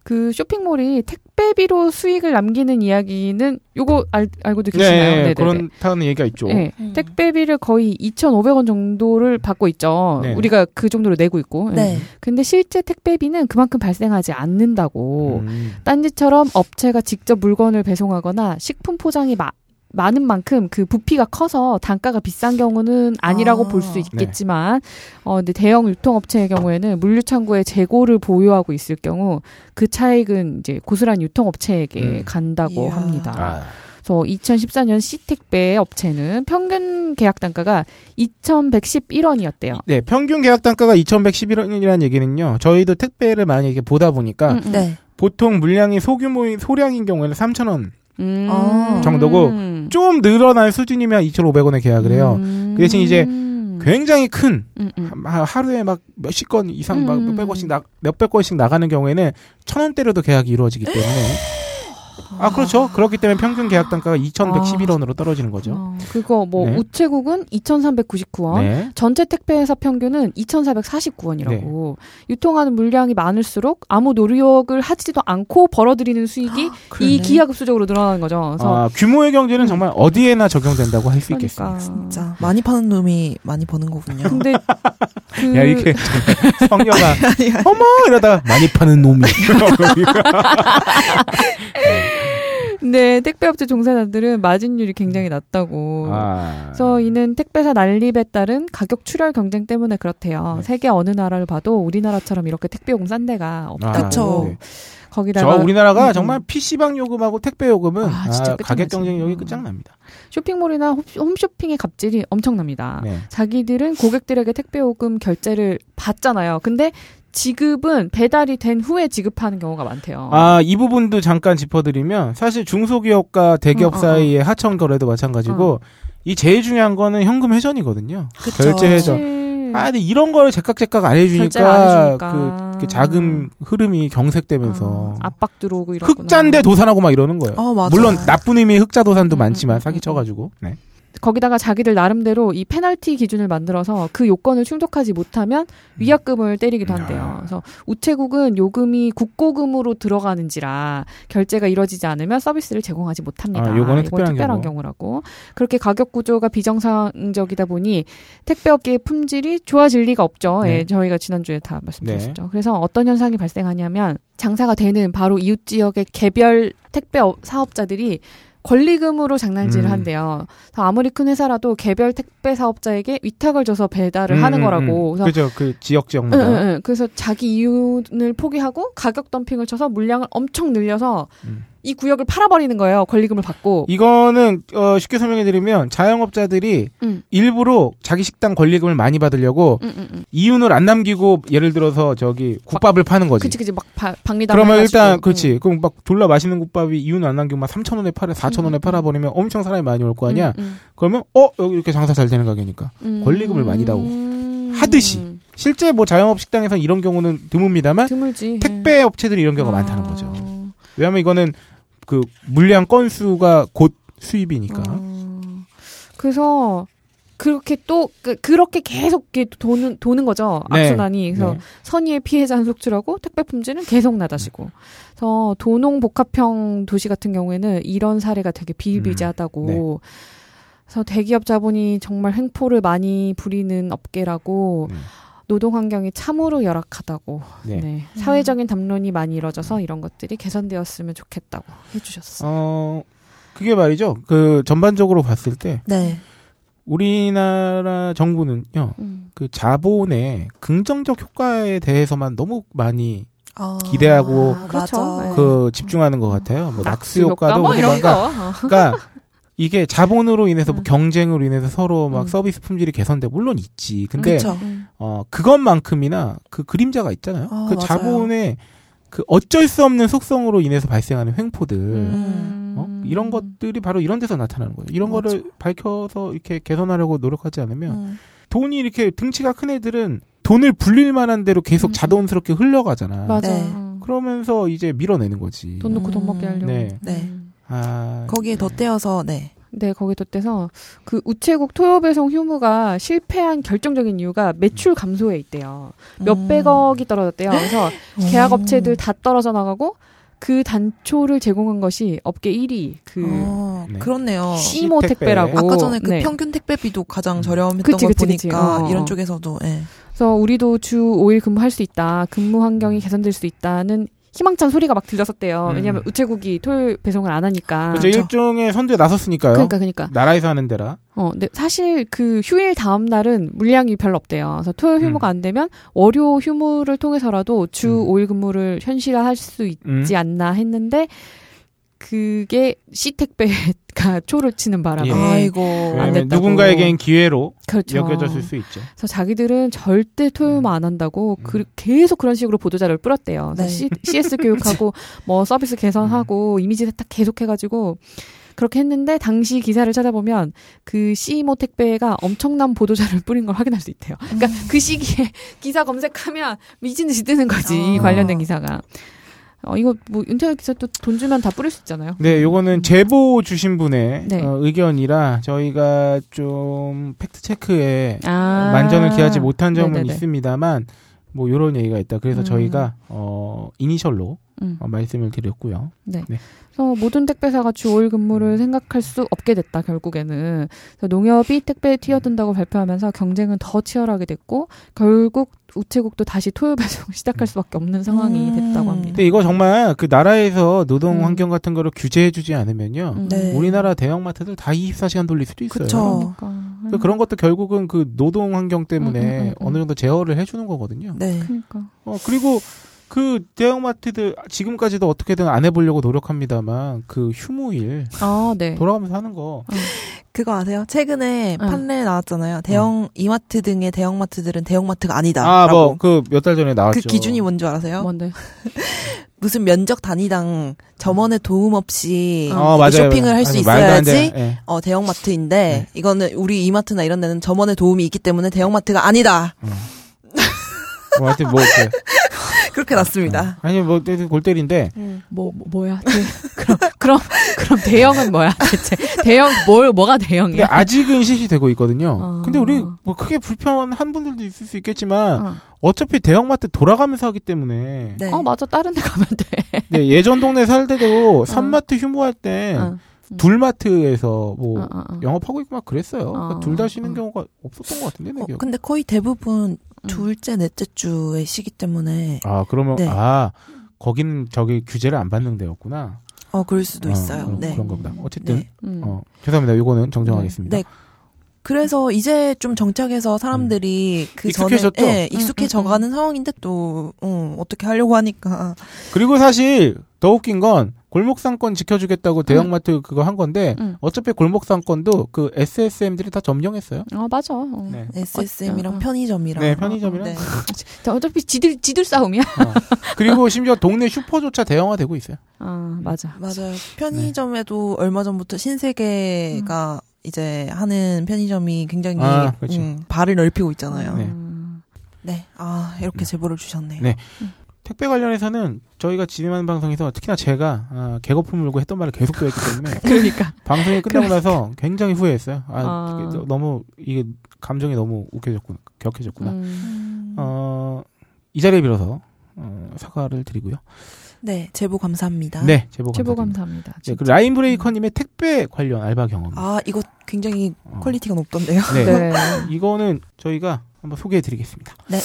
그 쇼핑몰이 택배비로 수익을 남기는 이야기는 요거 알, 알고도 계시나요? 네, 네네네. 그렇다는 얘기가 있죠. 네. 음. 택배비를 거의 2,500원 정도를 받고 있죠. 네. 우리가 그 정도로 내고 있고. 네. 근데 실제 택배비는 그만큼 발생하지 않는다고. 음. 딴지처럼 업체가 직접 물건을 배송하거나 식품 포장이 마- 많은 만큼 그 부피가 커서 단가가 비싼 경우는 아니라고 아. 볼수 있겠지만, 어, 근데 대형 유통업체의 경우에는 물류 창고에 재고를 보유하고 있을 경우 그 차익은 이제 고스란히 유통업체에게 음. 간다고 이야. 합니다. 아, 그래서 2014년 C택배 업체는 평균 계약 단가가 2,111원이었대요. 네, 평균 계약 단가가 2,111원이라는 얘기는요. 저희도 택배를 많이 이렇게 보다 보니까 네. 보통 물량이 소규모인 소량인 경우에는 3,000원 음. 아. 정도고 좀 늘어난 수준이면 2,500원에 계약을 해요. 음. 그 대신 이제 굉장히 큰 음, 음. 하- 하루에 막 몇십 건 이상 막 음. 몇백 원씩 나, 몇백 건씩 나가는 경우에는 천 원대로도 계약이 이루어지기 때문에 아 그렇죠 그렇기 때문에 평균 계약 단가가 2,111원으로 떨어지는 거죠. 어, 그거 뭐 네. 우체국은 2,399원, 네. 전체 택배 회사 평균은 2,449원이라고. 유통하는 물량이 많을수록 아무 노력을 하지도 않고 벌어들이는 수익이 이 기하급수적으로 늘어나는 거죠. 그래서 아, 규모의 경제는 정말 어디에나 적용된다고 할수 그러니까. 있겠습니다. 진짜 많이 파는 놈이 많이 버는 거군요. 근데 그 야 이렇게 성녀가 어머 이러다가 많이 파는 놈이 근데 택배업체 종사자들은 마진율이 굉장히 낮다고. 아. 그래서 이는 택배사 난립에 따른 가격 출혈 경쟁 때문에 그렇대요. 네. 세계 어느 나라를 봐도 우리나라처럼 이렇게 택배 요금 싼 데가 없다고. 그쵸. 네. 거기다가 저 우리나라가 음, 음. 정말 PC방 요금하고 택배 요금은 아, 아, 진짜 가격. 경쟁력이 음. 끝장납니다. 쇼핑몰이나 홈- 홈쇼핑의 갑질이 엄청납니다. 네. 자기들은 고객들에게 택배 요금 결제를 받잖아요. 근데 지급은 배달이 된 후에 지급하는 경우가 많대요. 아, 이 부분도 잠깐 짚어드리면 사실 중소기업과 대기업 어, 어, 사이의 하청 거래도 마찬가지고 이 제일 중요한 거는 현금 회전이거든요. 그쵸. 결제 회전. 아, 근데 이런 걸 제깍제깍 안 해주니까. 그, 그 자금 흐름이 경색되면서 어, 압박 들어오고 이러구나. 흑자인데 도산하고 막 이러는 거예요. 어, 맞아. 물론 나쁜 의미의 흑자 도산도 음, 많지만 음, 사기 음, 쳐가지고. 네. 거기다가 자기들 나름대로 이 페널티 기준을 만들어서 그 요건을 충족하지 못하면 위약금을 때리기도 음. 한대요. 그래서 우체국은 요금이 국고금으로 들어가는지라 결제가 이루어지지 않으면 서비스를 제공하지 못합니다. 아, 요거는 이건 특별한 경우. 경우 라고. 그렇게 가격 구조가 비정상적이다 보니 택배업계의 품질이 좋아질 리가 없죠. 네. 예, 저희가 지난주에 다 말씀드렸죠. 그래서 어떤 현상이 발생하냐면 장사가 되는 바로 이웃 지역의 개별 택배 업- 사업자들이 권리금으로 장난질을 음. 한대요. 아무리 큰 회사라도 개별 택배 사업자에게 위탁을 줘서 배달을 음, 하는 음, 거라고. 음. 그래서 그죠. 그 지역 응, 지역마다. 응, 응. 그래서 자기 이윤을 포기하고 가격 덤핑을 쳐서 물량을 엄청 늘려서 음. 이 구역을 팔아버리는 거예요. 권리금을 받고. 이거는 어, 쉽게 설명해드리면 자영업자들이 음. 일부러 자기 식당 권리금을 많이 받으려고 응, 응, 응. 이윤을 안 남기고 예를 들어서 저기 국밥을 파는 거지. 그치, 그치. 막 바, 박리담 그러면. 일단 응. 그렇지. 그럼 막 졸라 맛있는 국밥이 이윤 안 남기고 막 3천 원에 팔아, 4천 원에 음, 팔아 버리면 엄청 사람이 많이 올 거 아니야. 응, 그러면 어 여기 이렇게 장사 잘 되는 가게니까 응. 권리금을 많이 다고. 음. 하듯이. 실제 뭐 자영업 식당에서 이런 경우는 드뭅니다만 드물지. 택배 업체들이 이런 경우가 아. 많다는 거죠. 왜냐하면 이거는 그 물량 건수가 곧 수입이니까. 어. 그래서 그렇게 또 그, 그렇게 계속 이렇게 도는 도는 거죠 네. 악순환이 그래서 네. 선의의 피해자는 속출하고 택배 품질은 계속 낮아지고 그래서 도농 복합형 도시 같은 경우에는 이런 사례가 되게 비일비재하다고 음. 네. 그래서 대기업 자본이 정말 횡포를 많이 부리는 업계라고 네. 노동 환경이 참으로 열악하다고 네. 네. 사회적인 담론이 많이 이뤄져서 이런 것들이 개선되었으면 좋겠다고 해주셨어요. 어 그게 말이죠. 그 전반적으로 봤을 때 네. 우리나라 정부는요. 음. 그 자본의 긍정적 효과에 대해서만 너무 많이 아, 기대하고 그렇죠. 맞아. 네. 그 집중하는 것 같아요. 뭐 낙수 효과도 뭐 이런 거. 어. 그러니까 이게 자본으로 인해서 뭐 음. 경쟁으로 인해서 서로 막 음. 서비스 품질이 개선돼 물론 있지. 근데 그쵸. 음. 어 그것만큼이나 그 그림자가 있잖아요. 어, 그 맞아요. 자본의 그 어쩔 수 없는 속성으로 인해서 발생하는 횡포들. 음. 어? 이런 것들이 바로 이런 데서 나타나는 거예요. 이런 맞아. 거를 밝혀서 이렇게 개선하려고 노력하지 않으면 음. 돈이 이렇게 등치가 큰 애들은 돈을 불릴 만한 대로 계속 음. 자동스럽게 흘러가잖아. 맞아. 네. 어. 그러면서 이제 밀어내는 거지. 돈 넣고 돈 음. 먹게 하려고. 네. 네. 음. 아, 거기에 덧대어서 네. 네, 거기 덧대서 그 우체국 토요 배송 휴무가 실패한 결정적인 이유가 매출 감소에 있대요. 몇백억이 떨어졌대요. 그래서 음. 계약 업체들 다 떨어져 나가고 그 단초를 제공한 것이 업계 1위 그 어, 네. 그렇네요. 시모 택배. 택배라고. 아까 전에 그 네. 평균 택배비도 가장 음. 저렴했던 그치, 걸 그치, 그치. 보니까 어, 어. 이런 쪽에서도 예. 그래서 우리도 주 5일 근무할 수 있다. 근무 환경이 개선될 수 있다는 희망찬 소리가 막 들렸었대요. 음. 왜냐하면 우체국이 토요일 배송을 안 하니까. 그렇죠. 일종의 선두에 나섰으니까요. 그러니까 그러니까. 나라에서 하는 데라. 어, 근데 사실 그 휴일 다음 날은 물량이 별로 없대요. 그래서 토요일 휴무가 음. 안 되면 월요 휴무를 통해서라도 주 음. 5일 근무를 현실화할 수 있지 음. 않나 했는데 그게 시택배가 초를 치는 바람에 예. 아이고. 안 왜냐면 됐다고. 누군가에겐 기회로 그렇죠. 여겨졌을 수 있죠. 그래서 자기들은 절대 토요일만 안 한다고 음. 그, 계속 그런 식으로 보도자료를 뿌렸대요. 그래서 네. C, CS 교육하고 뭐 서비스 음. 개선하고 이미지 세탁 계속 해가지고 그렇게 했는데 당시 기사를 찾아보면 그 시모 택배가 엄청난 보도자료를 뿌린 걸 확인할 수 있대요. 그러니까 그 시기에 기사 검색하면 미친 듯이 뜨는 거지 아. 관련된 기사가. 어 이거 뭐 인터넷 기사 또 돈 주면 다 뿌릴 수 있잖아요. 네, 요거는 제보 주신 분의 네. 어, 의견이라 저희가 좀 팩트 체크에 아. 만전을 기하지 못한 점은 네네네. 있습니다만 뭐 요런 얘기가 있다. 그래서 음. 저희가 어 이니셜로 음. 어, 말씀을 드렸고요. 그래서 모든 택배사가 주 5일 근무를 생각할 수 없게 됐다 결국에는 그래서 농협이 택배에 뛰어든다고 발표하면서 경쟁은 더 치열하게 됐고 결국 우체국도 다시 토요 배송을 시작할 수밖에 없는 상황이 음. 됐다고 합니다. 근데 이거 정말 그 나라에서 노동 음. 환경 같은 거를 규제해주지 않으면요. 음. 네. 우리나라 대형마트들 다 24시간 돌릴 수도 있어요. 그쵸. 그러니까. 그 그런 것도 결국은 그 노동 환경 때문에 음, 음, 음, 음. 어느 정도 제어를 해주는 거거든요. 네. 그러니까. 어, 그리고 그 대형마트들 지금까지도 어떻게든 안 해보려고 노력합니다만 그 휴무일 아, 네. 돌아가면서 하는 거 그거 아세요? 최근에 응. 판례 나왔잖아요. 대형 이마트 등의 대형마트들은 대형마트가 아니다. 아. 뭐, 그, 몇 달 전에 나왔죠. 그 기준이 뭔지 아세요? 뭔데? 무슨 면적 단위당 점원의 도움 없이 어, 맞아요. 쇼핑을 할 수 있어야지 돼. 예. 어, 대형마트인데 네. 이거는 우리 이마트나 이런 데는 점원의 도움이 있기 때문에 대형마트가 아니다. 뭐, 하여튼 뭐, 그, 그렇게 났습니다. 아니, 뭐, 골 때린데, 뭐, 뭐 뭐야? 대, 그럼 그럼 그럼 대형은 뭐야? 대체 대형 뭘 뭐가 대형이야? 아직은 실시되고 있거든요. 어. 근데 우리, 뭐, 크게 불편한 분들도 있을 수 있겠지만, 어. 어차피 대형마트 돌아가면서 하기 때문에, 네. 어 맞아 다른 데 가면 돼. 네, 예전 동네 살 때도 산마트 휴무할 때, 어. 둘마트에서 뭐, 어, 어, 어. 영업하고 있고 막 그랬어요. 그러니까 어, 둘다 쉬는 어. 경우가 없었던 것 같은데, 내 어, 기억. 근데 거의 대부분 음. 둘째, 넷째 주의 시기 때문에 아, 그러면, 네. 아, 거기는 저기 규제를 안 받는 데였구나. 어 그럴 수도 어, 있어요. 어, 네. 그런 겁니다. 어쨌든, 네. 음. 어, 죄송합니다. 이거는 정정하겠습니다. 네. 그래서 이제 좀 정착해서 사람들이 그 전에 익숙해졌죠? 예, 익숙해져가는 음, 상황인데 또 어, 어떻게 하려고 하니까 그리고 사실 더 웃긴 건 골목 상권 지켜주겠다고 대형마트 그거 한 건데 음. 어차피 골목 상권도 그 SSM들이 다 점령했어요. 어 맞아. 어. 네. SSM이랑 어, 어. 편의점이랑 네, 편의점이랑. 네. 자, 어차피 지들 지들 싸움이야. 어. 그리고 심지어 동네 슈퍼조차 대형화되고 있어요. 아 맞아. 맞아요. 편의점에도 얼마 전부터 신세계가 이제 하는 편의점이 굉장히 아. 음, 발을 넓히고 있잖아요. 네. 음. 네. 아 이렇게 제보를 주셨네요. 네. 택배 관련해서는 저희가 진행하는 방송에서 특히나 제가 아, 개거품 물고 했던 말을 계속 드렸기 때문에 그러니까. 방송이 끝나고 나서 굉장히 후회했어요. 아, 아. 이게 너무 이게 감정이 너무 웃겨졌구나, 격해졌구나. 음. 음, 어, 이 자리에 빌어서 어, 사과를 드리고요. 네. 제보 감사합니다. 네, 제보 제보 감사드립니다. 감사합니다. 네. 그 라인 브레이커님의 택배 관련 알바 경험. 아 이거 굉장히 어. 퀄리티가 높던데요. 네. 네. 이거는 저희가 한번 소개해드리겠습니다. 네.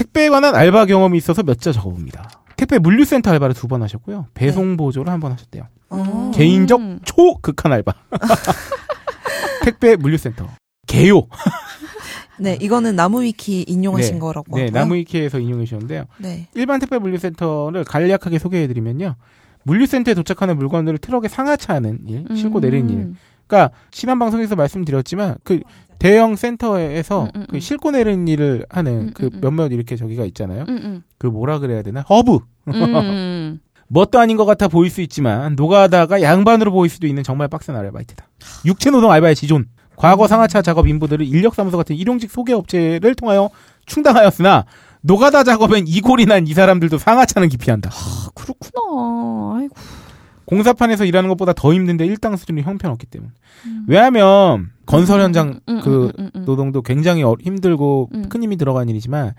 택배에 관한 알바 경험이 있어서 몇 자 적어봅니다. 택배 물류센터 알바를 두 번 하셨고요. 배송 보조를 한 번 하셨대요. 어. 개인적 음. 초극한 알바. 택배 물류센터. 개요. 네, 이거는 나무위키 인용하신 네. 거라고. 네. 나무위키에서 인용해 주셨는데요. 네. 일반 택배 물류센터를 간략하게 소개해 드리면요. 물류센터에 도착하는 물건들을 트럭에 상하차하는 일, 싣고 내리는 일. 음. 그러니까 지난 방송에서 말씀드렸지만 그 대형 센터에서 음, 음, 그 음. 싣고 내리는 일을 하는 음, 그 음, 음. 몇몇 이렇게 저기가 있잖아요. 음, 음. 그 뭐라 그래야 되나? 허브. 음. 뭣도 아닌 것 같아 보일 수 있지만 노가다가 양반으로 보일 수도 있는 정말 빡센 아르바이트다. 육체노동 알바의 지존. 과거 상하차 작업 인부들을 인력사무소 같은 일용직 소개업체를 통하여 충당하였으나 노가다 작업엔 이골이 난 이 사람들도 상하차는 기피한다. 아, 그렇구나. 아이고. 공사판에서 일하는 것보다 더 힘든데 일당 수준이 형편없기 때문. 왜냐하면 건설 현장 음, 그 음, 음, 음. 노동도 굉장히 어- 힘들고 음. 큰 힘이 들어간 일이지만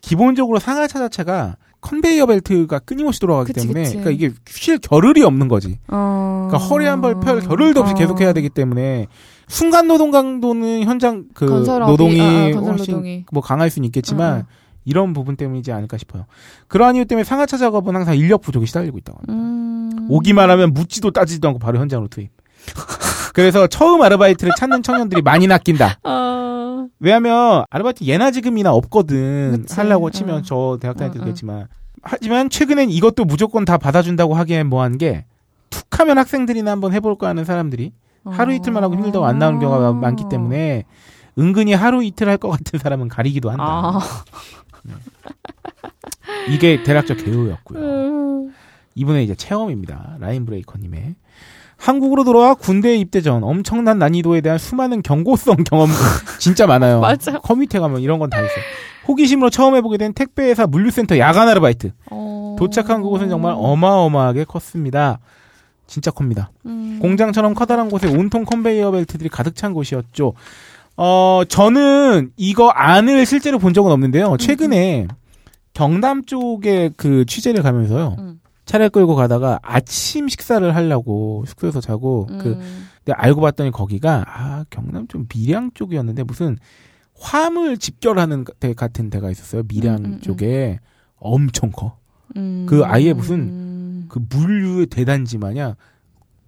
기본적으로 상하차 자체가 컨베이어 벨트가 끊임없이 돌아가기 그치, 때문에 그치. 그러니까 이게 쉴 겨를이 없는 거지. 어... 그러니까 허리 한 벌 펼 겨를도 없이 어. 계속 해야 되기 때문에 순간 노동 강도는 현장 그 건설업이- 노동이 아, 아, 훨씬 노동이. 뭐 강할 수는 있겠지만 어, 어. 이런 부분 때문이지 않을까 싶어요. 그러한 이유 때문에 상하차 작업은 항상 인력 부족에 시달리고 있다고 합니다. 음... 오기만 하면 묻지도 따지지도 않고 바로 현장으로 투입. 그래서 처음 아르바이트를 찾는 청년들이 많이 낚인다. 아... 왜냐하면 아르바이트 예나 지금이나 없거든 그치. 하려고 치면 어. 저 대학 다닐 때도 어, 어. 그랬지만 하지만 최근엔 이것도 무조건 다 받아준다고 하기엔 뭐한 게 툭하면 학생들이나 한번 해볼까 하는 사람들이 하루 이틀만 하고 힘들다고 안 나오는 경우가 많기 때문에 은근히 하루 이틀 할 것 같은 사람은 가리기도 한다. 아... 이게 대략적 개요였고요. 음... 이분의 이제 체험입니다. 라인 브레이커님의. 한국으로 돌아와 군대에 입대 전 엄청난 난이도에 대한 수많은 경고성 경험 진짜 많아요. 맞아. 커뮤니티에 가면 이런 건 다 있어. 호기심으로 처음 해보게 된 택배회사 물류센터 야간 아르바이트. 어... 도착한 그곳은 정말 어마어마하게 컸습니다. 진짜 큽니다. 음... 공장처럼 커다란 곳에 온통 컨베이어 벨트들이 가득 찬 곳이었죠. 어, 저는 이거 안을 실제로 본 적은 없는데요. 최근에 경남 쪽에 그 취재를 가면서요. 음. 차를 끌고 가다가 아침 식사를 하려고 숙소에서 자고 그 음... 근데 알고 봤더니 거기가 아 경남 쪽 밀양 쪽이었는데 무슨 화물 집결하는 데 같은 데가 있었어요. 밀양 음, 음, 음. 쪽에. 엄청 커. 음... 그 아예 무슨 음... 그 물류의 대단지 마냥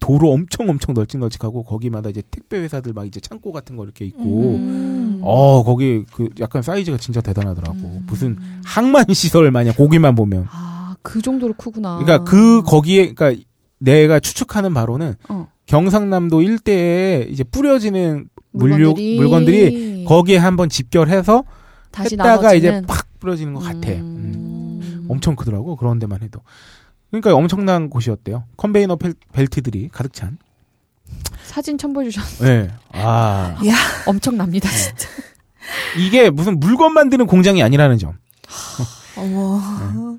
도로 엄청 엄청 널찍널찍하고 거기마다 이제 택배 회사들 막 이제 창고 같은 거 이렇게 있고. 음... 어 거기 그 약간 사이즈가 진짜 대단하더라고. 음. 무슨 항만 시설 마냥 고기만 보면. 아, 그 정도로 크구나. 그러니까 그 거기에 그러니까 내가 추측하는 바로는 어. 경상남도 일대에 이제 뿌려지는 물류 물건들이, 물건들이 거기에 한번 집결해서 다시 했다가 이제 나머지는 팍 뿌려지는 것 같아. 음. 음... 엄청 크더라고 그런 데만 해도. 그러니까 엄청난 곳이었대요. 컨베이어 벨, 벨트들이 가득 찬. 사진 첨부해 주셨. 네. 아 엄청납니다, 네. 진짜. 이게 무슨 물건 만드는 공장이 아니라는 점. 어머.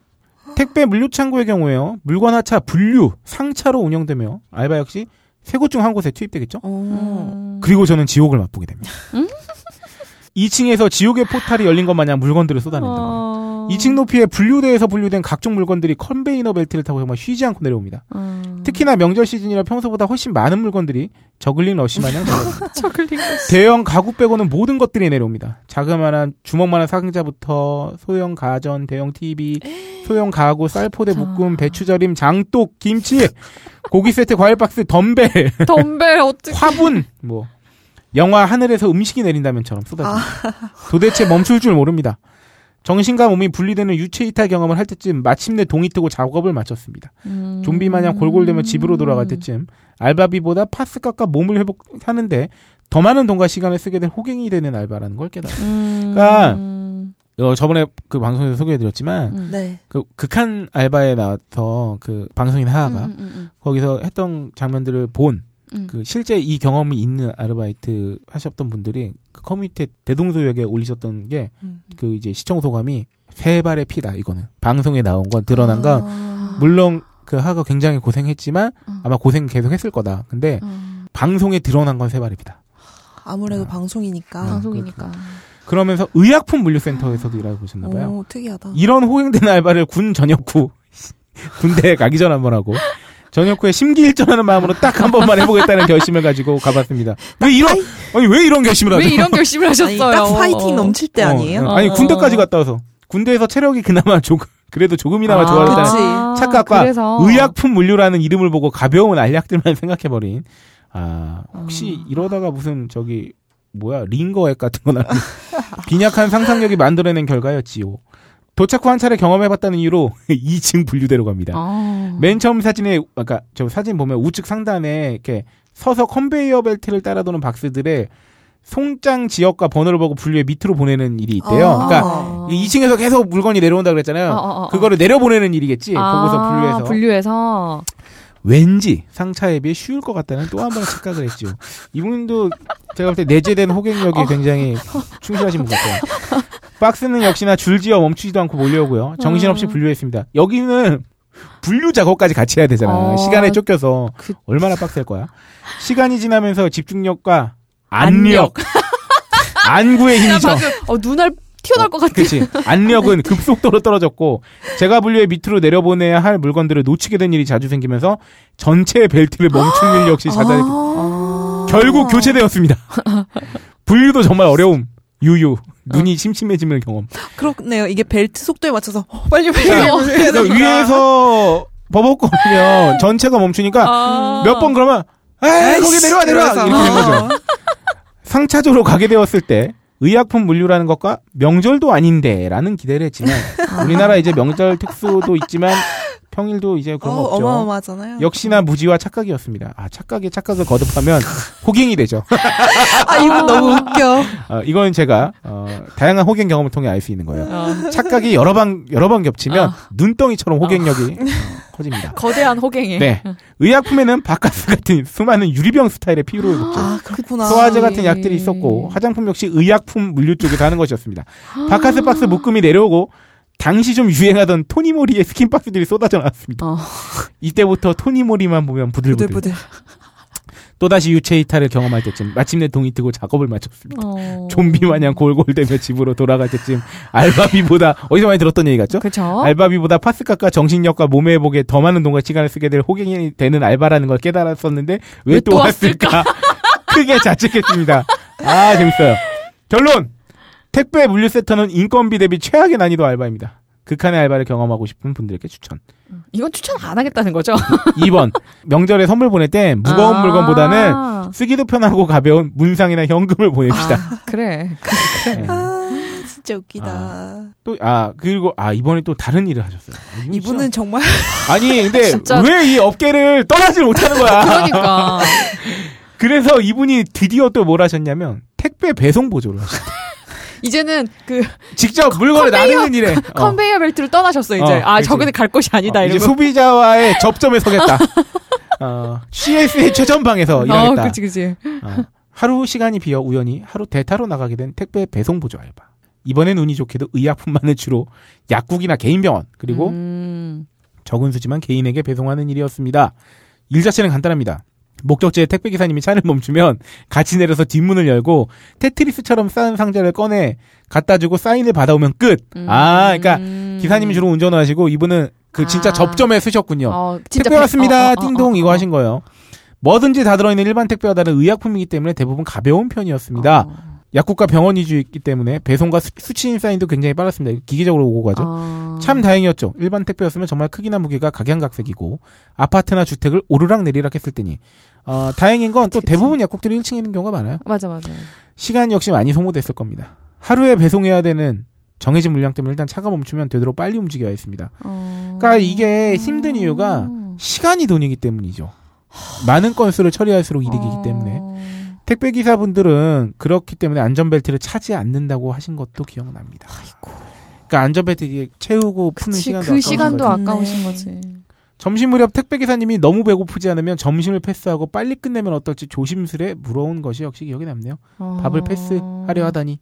택배 물류 창고의 경우에요. 물건 하차 분류 상차로 운영되며 알바 역시 세 곳 중 한 곳에 투입되겠죠. 어. 음... 그리고 저는 지옥을 맛보게 됩니다. 음? 2층에서 지옥의 포탈이 열린 것 마냥 물건들을 쏟아낸다. 어... 2층 높이의 분류대에서 분류된 각종 물건들이 컨베이어 벨트를 타고 정말 쉬지 않고 내려옵니다. 음... 특히나 명절 시즌이라 평소보다 훨씬 많은 물건들이 저글링 러시 마냥. 저글링 대형 가구 빼고는 모든 것들이 내려옵니다. 자그마한 주먹만한 상자부터 소형 가전, 대형 TV, 소형 가구, 쌀포대 묶음, 배추절임, 장독, 김치, 고기 세트, 과일 박스, 덤벨, 덤벨 어떻게? 화분, 뭐 영화 하늘에서 음식이 내린다면처럼 쏟아집니다. 도대체 멈출 줄 모릅니다. 정신과 몸이 분리되는 유체 이탈 경험을 할 때쯤 마침내 동이 트고 작업을 마쳤습니다. 음... 좀비 마냥 골골대며 집으로 돌아갈 때쯤 알바비보다 파스 깎아 몸을 회복하는데 더 많은 돈과 시간을 쓰게 된 호갱이 되는 알바라는 걸 깨달았어요. 음... 그러니까 어, 저번에 그 방송에서 소개해드렸지만 음. 네. 그 극한 알바에 나와서 그 방송인 하하가 음, 음, 음, 거기서 했던 장면들을 본 음. 그 실제 이 경험이 있는 아르바이트 하셨던 분들이 그 커뮤니티에 대동소역에 올리셨던 게그 음. 이제 시청 소감이 세 발의 피다 이거는 방송에 나온 건 드러난 건 아. 물론 그 하가 굉장히 고생했지만 어. 아마 고생 계속 했을 거다. 근데 어. 방송에 드러난 건 세 발의 피다. 아무래도 아. 방송이니까. 방송이니까. 그러면서 의약품 물류센터에서도 일하고 계셨나 봐요. 오, 특이하다. 이런 호행된 알바를 군 전역 후 군대에 가기 전 한번 하고 전역 후에 심기일전하는 마음으로 딱 한 번만 해보겠다는 결심을 가지고 가봤습니다. 왜 이런 아니 왜 이런 결심을 하죠? 왜 이런 결심을 아니, 하셨어요? 딱 파이팅 어. 넘칠 때 아니에요? 어, 아니 어. 군대까지 갔다 와서 군대에서 체력이 그나마 조금 그래도 조금이나마 아, 좋아졌다는 그치. 착각과 그래서. 의약품 물류라는 이름을 보고 가벼운 알약들만 생각해버린 아 혹시 어. 이러다가 무슨 저기 뭐야 링거 앱 같은 거나 빈약한 상상력이 만들어낸 결과였지요. 도착 후 한 차례 경험해봤다는 이유로 2층 분류대로 갑니다. 아. 맨 처음 사진에 아까 저 사진 보면 우측 상단에 이렇게 서서 컨베이어 벨트를 따라 도는 박스들에 송장 지역과 번호를 보고 분류해 밑으로 보내는 일이 있대요. 아. 그러니까 2층에서 계속 물건이 내려온다 그랬잖아요. 어, 어, 어. 그거를 내려보내는 일이겠지. 보고서 아, 분류해서. 분류해서. 왠지 상차에 비해 쉬울 것 같다는 또 한 번의 착각을 했죠. 이분도 제가 볼 때 내재된 호갱력이 굉장히 충실하신 분 같아요. 박스는 역시나 줄지어 멈추지도 않고 몰려오고요. 정신없이 음. 분류했습니다. 여기는 분류 작업까지 같이 해야 되잖아. 어. 시간에 쫓겨서 그- 얼마나 빡셀 거야. 시간이 지나면서 집중력과 안력, 안구의 힘이죠. 어, 눈알 튀어나올 것 같아. 그렇지. 안력은 급속도로 떨어졌고 제가 분류해 밑으로 내려보내야 할 물건들을 놓치게 된 일이 자주 생기면서 전체 벨트를 멈춘 일 역시 자잘했 아. 결국 교체되었습니다. 분류도 정말 어려움. 유유. 눈이 침침해짐을 경험. 그렇네요. 이게 벨트 속도에 맞춰서 어, 빨리 빨리 자, 빨리 그러니까. 위에서 버벅거리면 전체가 멈추니까 아. 몇번 그러면 에이, 거기 내려와 내려와. 이렇게 된 거죠. 어. 상차조로 가게 되었을 때 의약품 물류라는 것과 명절도 아닌데라는 기대를 했지만 우리나라 이제 명절 특수도 있지만 평일도 이제 그런 거 어, 없죠. 어마어마하잖아요. 역시나 무지와 착각이었습니다. 아 착각에 착각을 거듭하면 호갱이 되죠. 아 이분 너무 웃겨. 어, 이건 제가 어, 다양한 호갱 경험을 통해 알 수 있는 거예요. 어, 착각이 여러 번 여러 번 겹치면 어. 눈덩이처럼 호갱력이 어, 커집니다. 거대한 호갱이. 네, 의약품에는 바카스 같은 수많은 유리병 스타일의 피로를 먹죠. 아 그렇구나. 소화제 같은 약들이 있었고 화장품 역시 의약품 물류 쪽에서 하는 것이었습니다. 박카스 박스 묶음이 내려오고 당시 좀 유행하던 토니모리의 스킨 박스들이 쏟아져 나왔습니다. 어. 이때부터 토니모리만 보면 부들부들. 부들부들. 또다시 유체 이탈을 경험할 때쯤 마침내 동이 트고 작업을 마쳤습니다. 어. 좀비 마냥 골골대며 집으로 돌아갈 때쯤 알바비보다 어디서 많이 들었던 얘기 같죠? 그쵸? 알바비보다 파스값과 정신력과 몸의 회복에 더 많은 돈과 시간을 쓰게 될 호갱이 되는 알바라는 걸 깨달았었는데 왜왜또또 왔을까? 크게 자책했습니다. 아 재밌어요. 결론 택배 물류센터는 인건비 대비 최악의 난이도 알바입니다. 극한의 알바를 경험하고 싶은 분들에게 추천. 이건 추천 안 하겠다는 거죠? 2번 명절에 선물 보낼 때 무거운 아. 물건보다는 쓰기도 편하고 가벼운 문상이나 현금을 보냅시다. 아, 그래. 네. 아 진짜 웃기다. 또, 아, 그리고, 아, 이번에 또 다른 일을 하셨어요. 이분 이분은 정말 아니, 근데 왜 이 업계를 떠나질 못하는 거야? 그러니까. 그래서 이분이 드디어 또 뭘 하셨냐면, 택배 배송 보조를 하셨어요. 이제는 그 직접 물건을 컨베이어- 나누는 일에. 어. 컨베이어 벨트를 떠나셨어, 이제. 어, 아. 저기는 갈 곳이 아니다, 어, 이제. 소비자와의 접점에 서겠다. 어, CS의 최전방에서 어, 일하겠다. 그치, 그치. 어, 하루 시간이 비어 우연히 하루 대타로 나가게 된 택배 배송 보조 알바. 이번엔 운이 좋게도 의약품만을 주로 약국이나 개인 병원 그리고 음. 적은 수지만 개인에게 배송하는 일이었습니다. 일 자체는 간단합니다. 목적지에 택배 기사님이 차를 멈추면 같이 내려서 뒷문을 열고 테트리스처럼 쌓은 상자를 꺼내 갖다 주고 사인을 받아오면 끝. 아, 그러니까 음. 기사님이 주로 운전을 하시고 이분은 그 진짜 아. 접점에 쓰셨군요. 어, 진짜 택배 배- 왔습니다. 어, 어, 어, 띵동 어, 이거 어. 하신 거예요. 뭐든지 다 들어있는 일반 택배와 다른 의약품이기 때문에 대부분 가벼운 편이었습니다. 어. 약국과 병원 위주이기 때문에 배송과 수- 수치인 사인도 굉장히 빨랐습니다. 기계적으로 오고 가죠. 어. 참 다행이었죠. 일반 택배였으면 정말 크기나 무게가 각양각색이고 아파트나 주택을 오르락 내리락 했을 테니 어, 다행인 건 또 대부분 약국들이 1층에 있는 경우가 많아요. 맞아, 맞아. 시간 역시 많이 소모됐을 겁니다. 하루에 배송해야 되는 정해진 물량 때문에 일단 차가 멈추면 되도록 빨리 움직여야 했습니다. 어. 그러니까 이게 힘든 이유가 시간이 돈이기 때문이죠. 많은 건수를 처리할수록 이득이기 어. 때문에 택배 기사분들은 그렇기 때문에 안전벨트를 차지 않는다고 하신 것도 기억납니다. 그러니까 안전벨트 채우고 푸는 그치, 시간도 그 아까운 시간도. 아까우신 네. 거지. 점심 무렵 택배 기사님이 너무 배고프지 않으면 점심을 패스하고 빨리 끝내면 어떨지 조심스레 물어온 것이 역시 기억에 남네요. 어. 밥을 패스하려 하다니.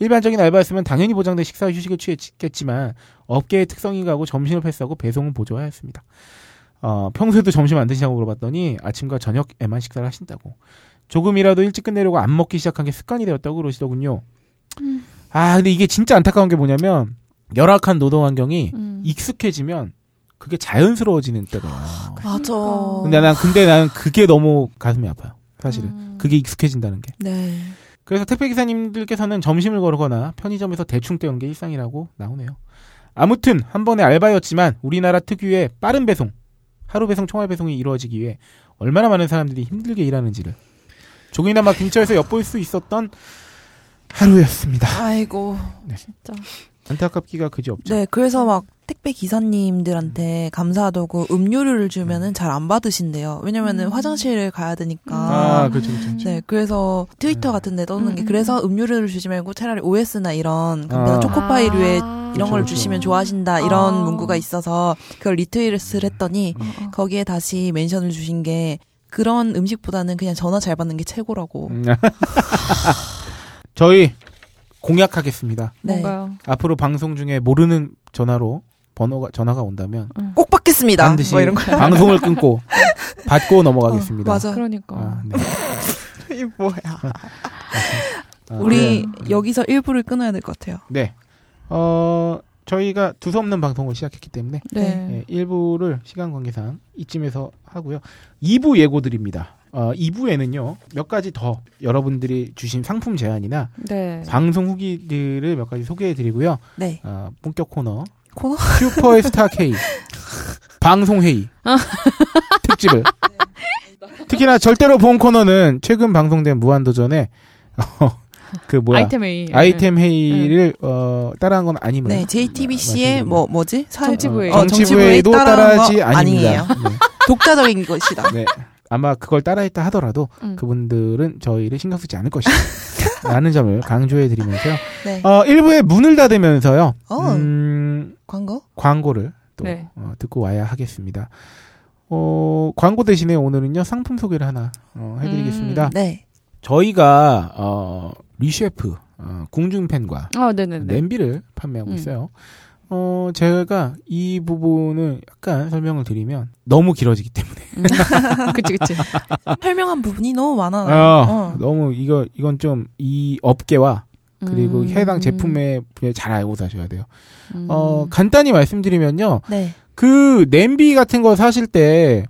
일반적인 알바였으면 당연히 보장된 식사 휴식을 취했겠지만 업계의 특성이 가고 점심을 패스하고 배송은 보조해야 했습니다. 어, 평소에도 점심 안 드시냐고 물어봤더니 아침과 저녁에만 식사를 하신다고. 조금이라도 일찍 끝내려고 안 먹기 시작한 게 습관이 되었다고 그러시더군요. 음. 아, 근데 이게 진짜 안타까운 게 뭐냐면 열악한 노동 환경이 음. 익숙해지면 그게 자연스러워지는 때가 와요. 맞아. 근데 난 근데 난 그게 너무 가슴이 아파요. 사실은 음. 그게 익숙해진다는 게. 네. 그래서 택배 기사님들께서는 점심을 거르거나 편의점에서 대충 때우는 게 일상이라고 나오네요. 아무튼 한 번의 알바였지만 우리나라 특유의 빠른 배송, 하루 배송, 총알 배송이 이루어지기 위해 얼마나 많은 사람들이 힘들게 일하는지를 조금이나마 근처에서 엿볼 수 있었던 하루였습니다. 아이고. 진짜. 안타깝기가 그지 없죠. 네, 그래서 막 택배 기사님들한테 감사하다고 음료를 주면은 잘 안 받으신대요. 왜냐면은 음. 화장실을 가야 되니까. 아, 그렇죠, 그렇죠. 네, 그래서 트위터 같은 데 떠는 게 음. 그래서 음료를 주지 말고 차라리 OS나 이런 간단한 아. 초코파이류에 아. 이런 그쵸, 걸 그쵸. 주시면 좋아하신다 이런 아. 문구가 있어서 그걸 리트윗을 했더니 어, 어. 거기에 다시 멘션을 주신 게 그런 음식보다는 그냥 전화 잘 받는 게 최고라고. 음. 저희 공약하겠습니다. 네. 뭔가요? 앞으로 방송 중에 모르는 전화로 번호가 전화가 온다면 꼭 받겠습니다. 반드시 뭐 이런 거. 방송을 끊고 받고 넘어가겠습니다. 어, 맞아. 그러니까. 아, 네. 이 뭐야. 아, 우리 네. 여기서 일부를 끊어야 될 것 같아요. 네. 어, 저희가 두서없는 방송을 시작했기 때문에 네. 예, 1부를 시간 관계상 이쯤에서 하고요. 2부 예고 드립니다. 어, 2부에는요, 몇 가지 더 여러분들이 주신 상품 제안이나 네. 방송 후기들을 몇 가지 소개해 드리고요. 네. 어, 본격 코너. 코너? 슈퍼스타 K. 방송 회의. 특집을. 특히나 절대로 본 코너는 최근 방송된 무한도전에, 어, 그 뭐야. 아이템 A. 아이템 회의를 어, 따라한 건 아니면 네, JTBC의 뭐 뭐지? 사- 정치부회. 어, 정치부회도 따라하지 아닙니다. 네. 독자적인 것이다. 네. 아마 그걸 따라했다 하더라도 음. 그분들은 저희를 신경 쓰지 않을 것이다. 라는 점을 강조해 드리면서요. 네. 어, 1부에 문을 닫으면서요. 어. 음, 광고? 광고를 또 네. 어, 듣고 와야 하겠습니다. 어, 광고 대신에 오늘은요. 상품 소개를 하나 어, 해 드리겠습니다. 네. 저희가 어, 리셰프 어, 궁중팬과 아. 냄비를 판매하고 음. 있어요. 어, 제가 이 부분을 약간 설명을 드리면 너무 길어지기 때문에. 음. 그치, 그치. 설명한 부분이 너무 많아요. 어, 어. 너무 이거, 이건 좀 이 업계와 그리고 음. 해당 제품에 분야 잘 알고 사셔야 돼요. 음. 어, 간단히 말씀드리면요. 네. 그 냄비 같은 거 사실 때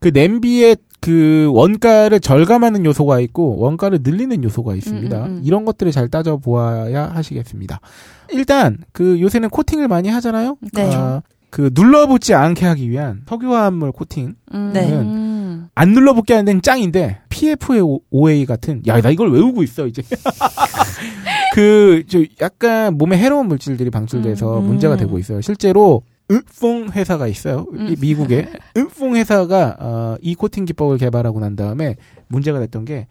그 냄비의 그 원가를 절감하는 요소가 있고 원가를 늘리는 요소가 있습니다. 음, 음, 음. 이런 것들을 잘 따져 보아야 하시겠습니다. 일단 그 요새는 코팅을 많이 하잖아요. 네. 아, 그 눌러붙지 않게 하기 위한 석유화합물 코팅 음. 네. 음. 안 눌러붙게 하는 데는 짱인데 PFOA 같은 야 나 이걸 외우고 있어 이제 그 저 약간 몸에 해로운 물질들이 방출돼서 음. 문제가 되고 있어요. 실제로 으뽕 회사가 있어요. 이 음. 미국에 으뽕 회사가 어, 이 코팅 기법을 개발하고 난 다음에 문제가 됐던 게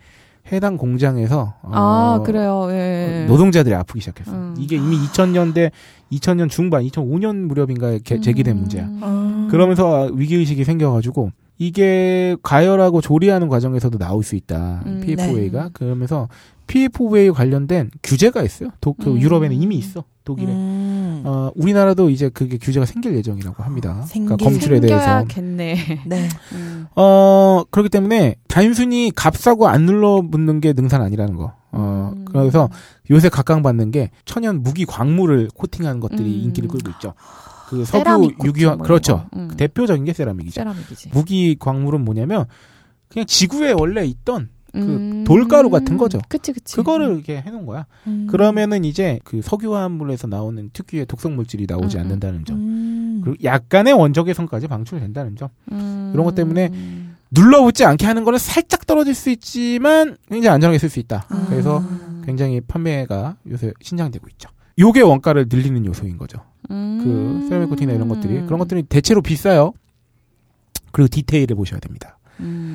해당 공장에서 어, 아, 그래요. 예. 노동자들이 아프기 시작했어. 요 음. 이게 이미 2000년대 2000년 중반 2005년 무렵인가에 개- 제기된 음. 문제야. 음. 그러면서 위기 의식이 생겨가지고 이게 가열하고 조리하는 과정에서도 나올 수 있다. 음, PFOA가 네. 그러면서 PFOA 관련된 규제가 있어요. 도, 그 음. 유럽에는 이미 있어. 독일에. 음. 어, 우리나라도 이제 그게 규제가 생길 예정이라고 합니다. 그러니까 생길- 검출에 대해서. 생겨야겠네. 네. 음. 어, 그렇기 때문에 단순히 값싸고 안 눌러붙는 게 능사는 아니라는 거. 어, 음. 그래서 요새 각광받는 게 천연 무기 광물을 코팅하는 것들이 음. 인기를 끌고 있죠. 그 코팅 유기화 뭐 그렇죠. 거. 음. 대표적인 게 세라믹이죠. 세라믹이지. 무기 광물은 뭐냐면 그냥 지구에 원래 있던 그 음. 돌가루 같은 거죠. 그치, 그치. 그거를 이렇게 해놓은 거야. 음. 그러면은 이제 그 석유화합물에서 나오는 특유의 독성 물질이 나오지 음, 음. 않는다는 점. 음. 그리고 약간의 원적외선까지 방출된다는 점. 음. 그런 것 때문에 눌러붙지 않게 하는 거는 살짝 떨어질 수 있지만 굉장히 안전하게 쓸 수 있다. 아. 그래서 굉장히 판매가 요새 신장되고 있죠. 요게 원가를 늘리는 요소인 거죠. 음. 그 세라믹 코팅이나 이런 것들이 그런 것들이 대체로 비싸요. 그리고 디테일을 보셔야 됩니다. 음.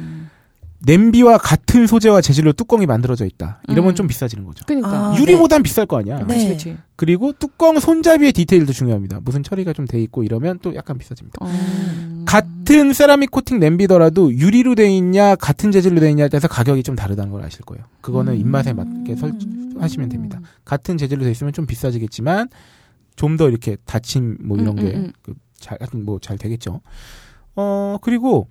냄비와 같은 소재와 재질로 뚜껑이 만들어져 있다. 이러면 음. 좀 비싸지는 거죠. 그니까. 아, 유리보단 비쌀 거 아니야. 네. 그치, 그치. 그리고 뚜껑 손잡이의 디테일도 중요합니다. 무슨 처리가 좀 돼 있고 이러면 또 약간 비싸집니다. 음. 같은 세라믹 코팅 냄비더라도 유리로 돼 있냐 같은 재질로 돼 있냐에 따라서 가격이 좀 다르다는 걸 아실 거예요. 그거는 음. 입맛에 맞게 설 하시면 됩니다. 같은 재질로 돼 있으면 좀 비싸지겠지만 좀 더 이렇게 닫힘 뭐 이런 음, 음, 게 음. 그 잘, 하여튼 뭐 잘 되겠죠. 어, 그리고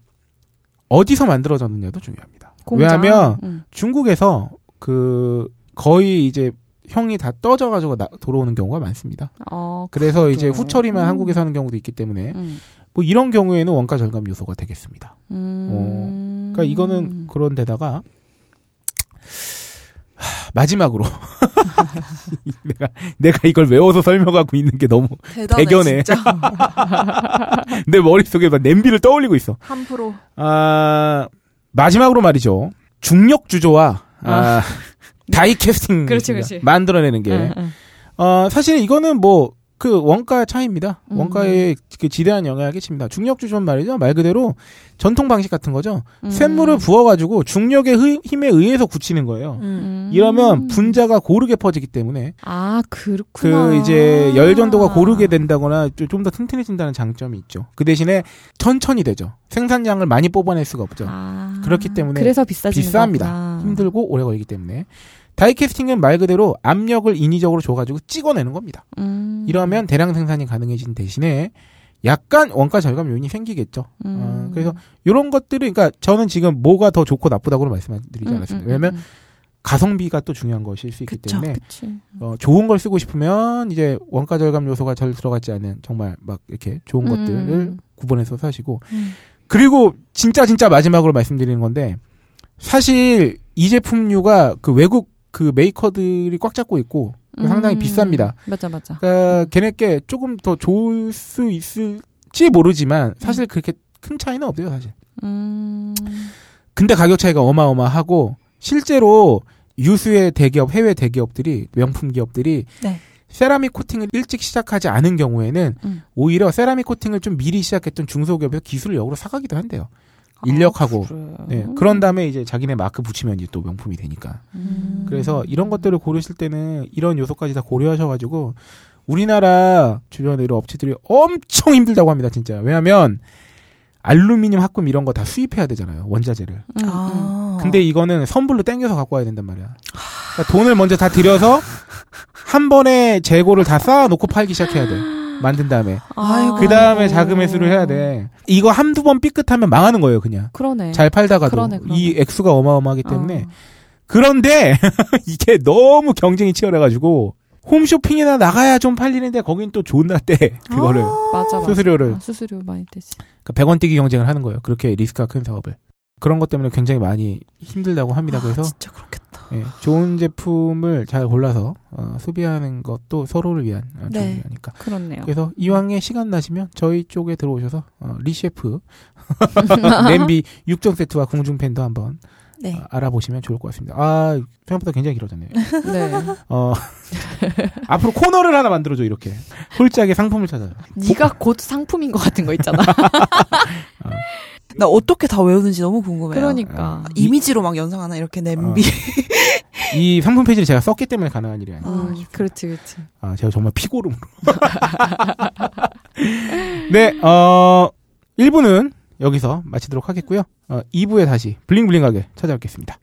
어디서 만들어졌느냐도 중요합니다. 공장. 왜냐하면 음. 중국에서 그 거의 이제 형이 다 떠져 가지고 나, 돌아오는 경우가 많습니다. 어, 그래서 이제 그래요? 후처리만 음. 한국에서 하는 경우도 있기 때문에 음. 뭐 이런 경우에는 원가 절감 요소가 되겠습니다. 음. 그러니까 이거는 그런 데다가 하, 마지막으로 내가 내가 이걸 외워서 설명하고 있는 게 너무 대단해, 대견해. 내 머릿속에 막 냄비를 떠올리고 있어. 한 프로. 아 마지막으로 말이죠. 중력 주조와 아, 다이 캐스팅 그렇지, 그렇지. 만들어내는 게 응, 응. 어, 사실 이거는 뭐, 그 원가 차이입니다. 음. 원가에 그 지대한 영향을 끼칩니다. 중력 주전 말이죠. 말 그대로 전통 방식 같은 거죠. 음. 쇳물을 부어가지고 중력의 흐- 힘에 의해서 굳히는 거예요. 음. 이러면 분자가 고르게 퍼지기 때문에 아 그렇구나. 그 이제 열 전도가 고르게 된다거나 좀 더 튼튼해진다는 장점이 있죠. 그 대신에 천천히 되죠. 생산량을 많이 뽑아낼 수가 없죠. 아, 그렇기 때문에 그래서 비싸지는 비쌉니다. 거구나. 힘들고 오래 걸리기 때문에 다이캐스팅은 말 그대로 압력을 인위적으로 줘가지고 찍어내는 겁니다. 음. 이러면 대량 생산이 가능해진 대신에 약간 원가 절감 요인이 생기겠죠. 음. 어, 그래서 이런 것들을 그러니까 저는 지금 뭐가 더 좋고 나쁘다고 말씀드리지 음, 않았습니다. 음, 왜냐면 음, 가성비가 또 중요한 것일 수 있기 그쵸. 때문에 그치. 어, 좋은 걸 쓰고 싶으면 이제 원가 절감 요소가 절 들어가지 않은 정말 막 이렇게 좋은 음, 것들을 음. 구분해서 사시고 음. 그리고 진짜 진짜 마지막으로 말씀드리는 건데 사실 이 제품류가 그 외국 그 메이커들이 꽉 잡고 있고 상당히 음. 비쌉니다. 맞아 맞아. 그러니까 걔네께 조금 더 좋을 수 있을지 모르지만 사실 그렇게 큰 차이는 없어요 사실. 음. 근데 가격 차이가 어마어마하고 실제로 유수의 대기업 해외 대기업들이 명품 기업들이 네. 세라믹 코팅을 일찍 시작하지 않은 경우에는 음. 오히려 세라믹 코팅을 좀 미리 시작했던 중소기업에서 기술을 역으로 사가기도 한대요. 인력하고. 아, 그래. 네, 그런 다음에 이제 자기네 마크 붙이면 이제 또 명품이 되니까. 음. 그래서 이런 것들을 고르실 때는 이런 요소까지 다 고려하셔가지고 우리나라 주변에 이런 업체들이 엄청 힘들다고 합니다, 진짜. 왜냐하면 알루미늄 합금 이런 거 다 수입해야 되잖아요, 원자재를. 음, 음. 아. 근데 이거는 선불로 땡겨서 갖고 와야 된단 말이야. 그러니까 돈을 먼저 다 들여서 한 번에 재고를 다 쌓아놓고 팔기 시작해야 돼. 만든 다음에. 그 다음에 자금 회수를 해야 돼. 이거 한두 번 삐끗하면 망하는 거예요, 그냥. 그러네. 잘 팔다가도. 그러네, 그러네. 이 액수가 어마어마하기 때문에. 어. 그런데 이게 너무 경쟁이 치열해가지고 홈쇼핑이나 나가야 좀 팔리는데 거긴 또 존나 떼 그거를 맞아 맞아. 수수료를 아, 수수료 많이 떼지. 그러니까 100원 뛰기 경쟁을 하는 거예요. 그렇게 리스크가 큰 사업을 그런 것 때문에 굉장히 많이 힘들다고 합니다. 그래서 아, 진짜 그렇겠다. 예, 좋은 제품을 잘 골라서 어, 소비하는 것도 서로를 위한 어, 좋은 네. 일이니까. 그렇네요. 그래서 이왕에 시간 나시면 저희 쪽에 들어오셔서 어, 리셰프 냄비 6종 세트와 궁중팬도 한번 네. 어, 알아보시면 좋을 것 같습니다. 아 생각보다 굉장히 길어졌네요. 네. 어, 앞으로 코너를 하나 만들어줘, 이렇게. 홀짝의 상품을 찾아요. 네가 곧 상품인 것 같은 거 있잖아. 나 어떻게 다 외우는지 너무 궁금해요. 그러니까. 아, 이미지로 막 연상하나 이렇게 냄비. 이 상품 페이지를 제가 썼기 때문에 가능한 일이 아니에요. 음, 그렇지 그렇지. 아, 제가 정말 피고름으로. 네, 어, 1부는 여기서 마치도록 하겠고요. 어, 2부에 다시 블링블링하게 찾아뵙겠습니다.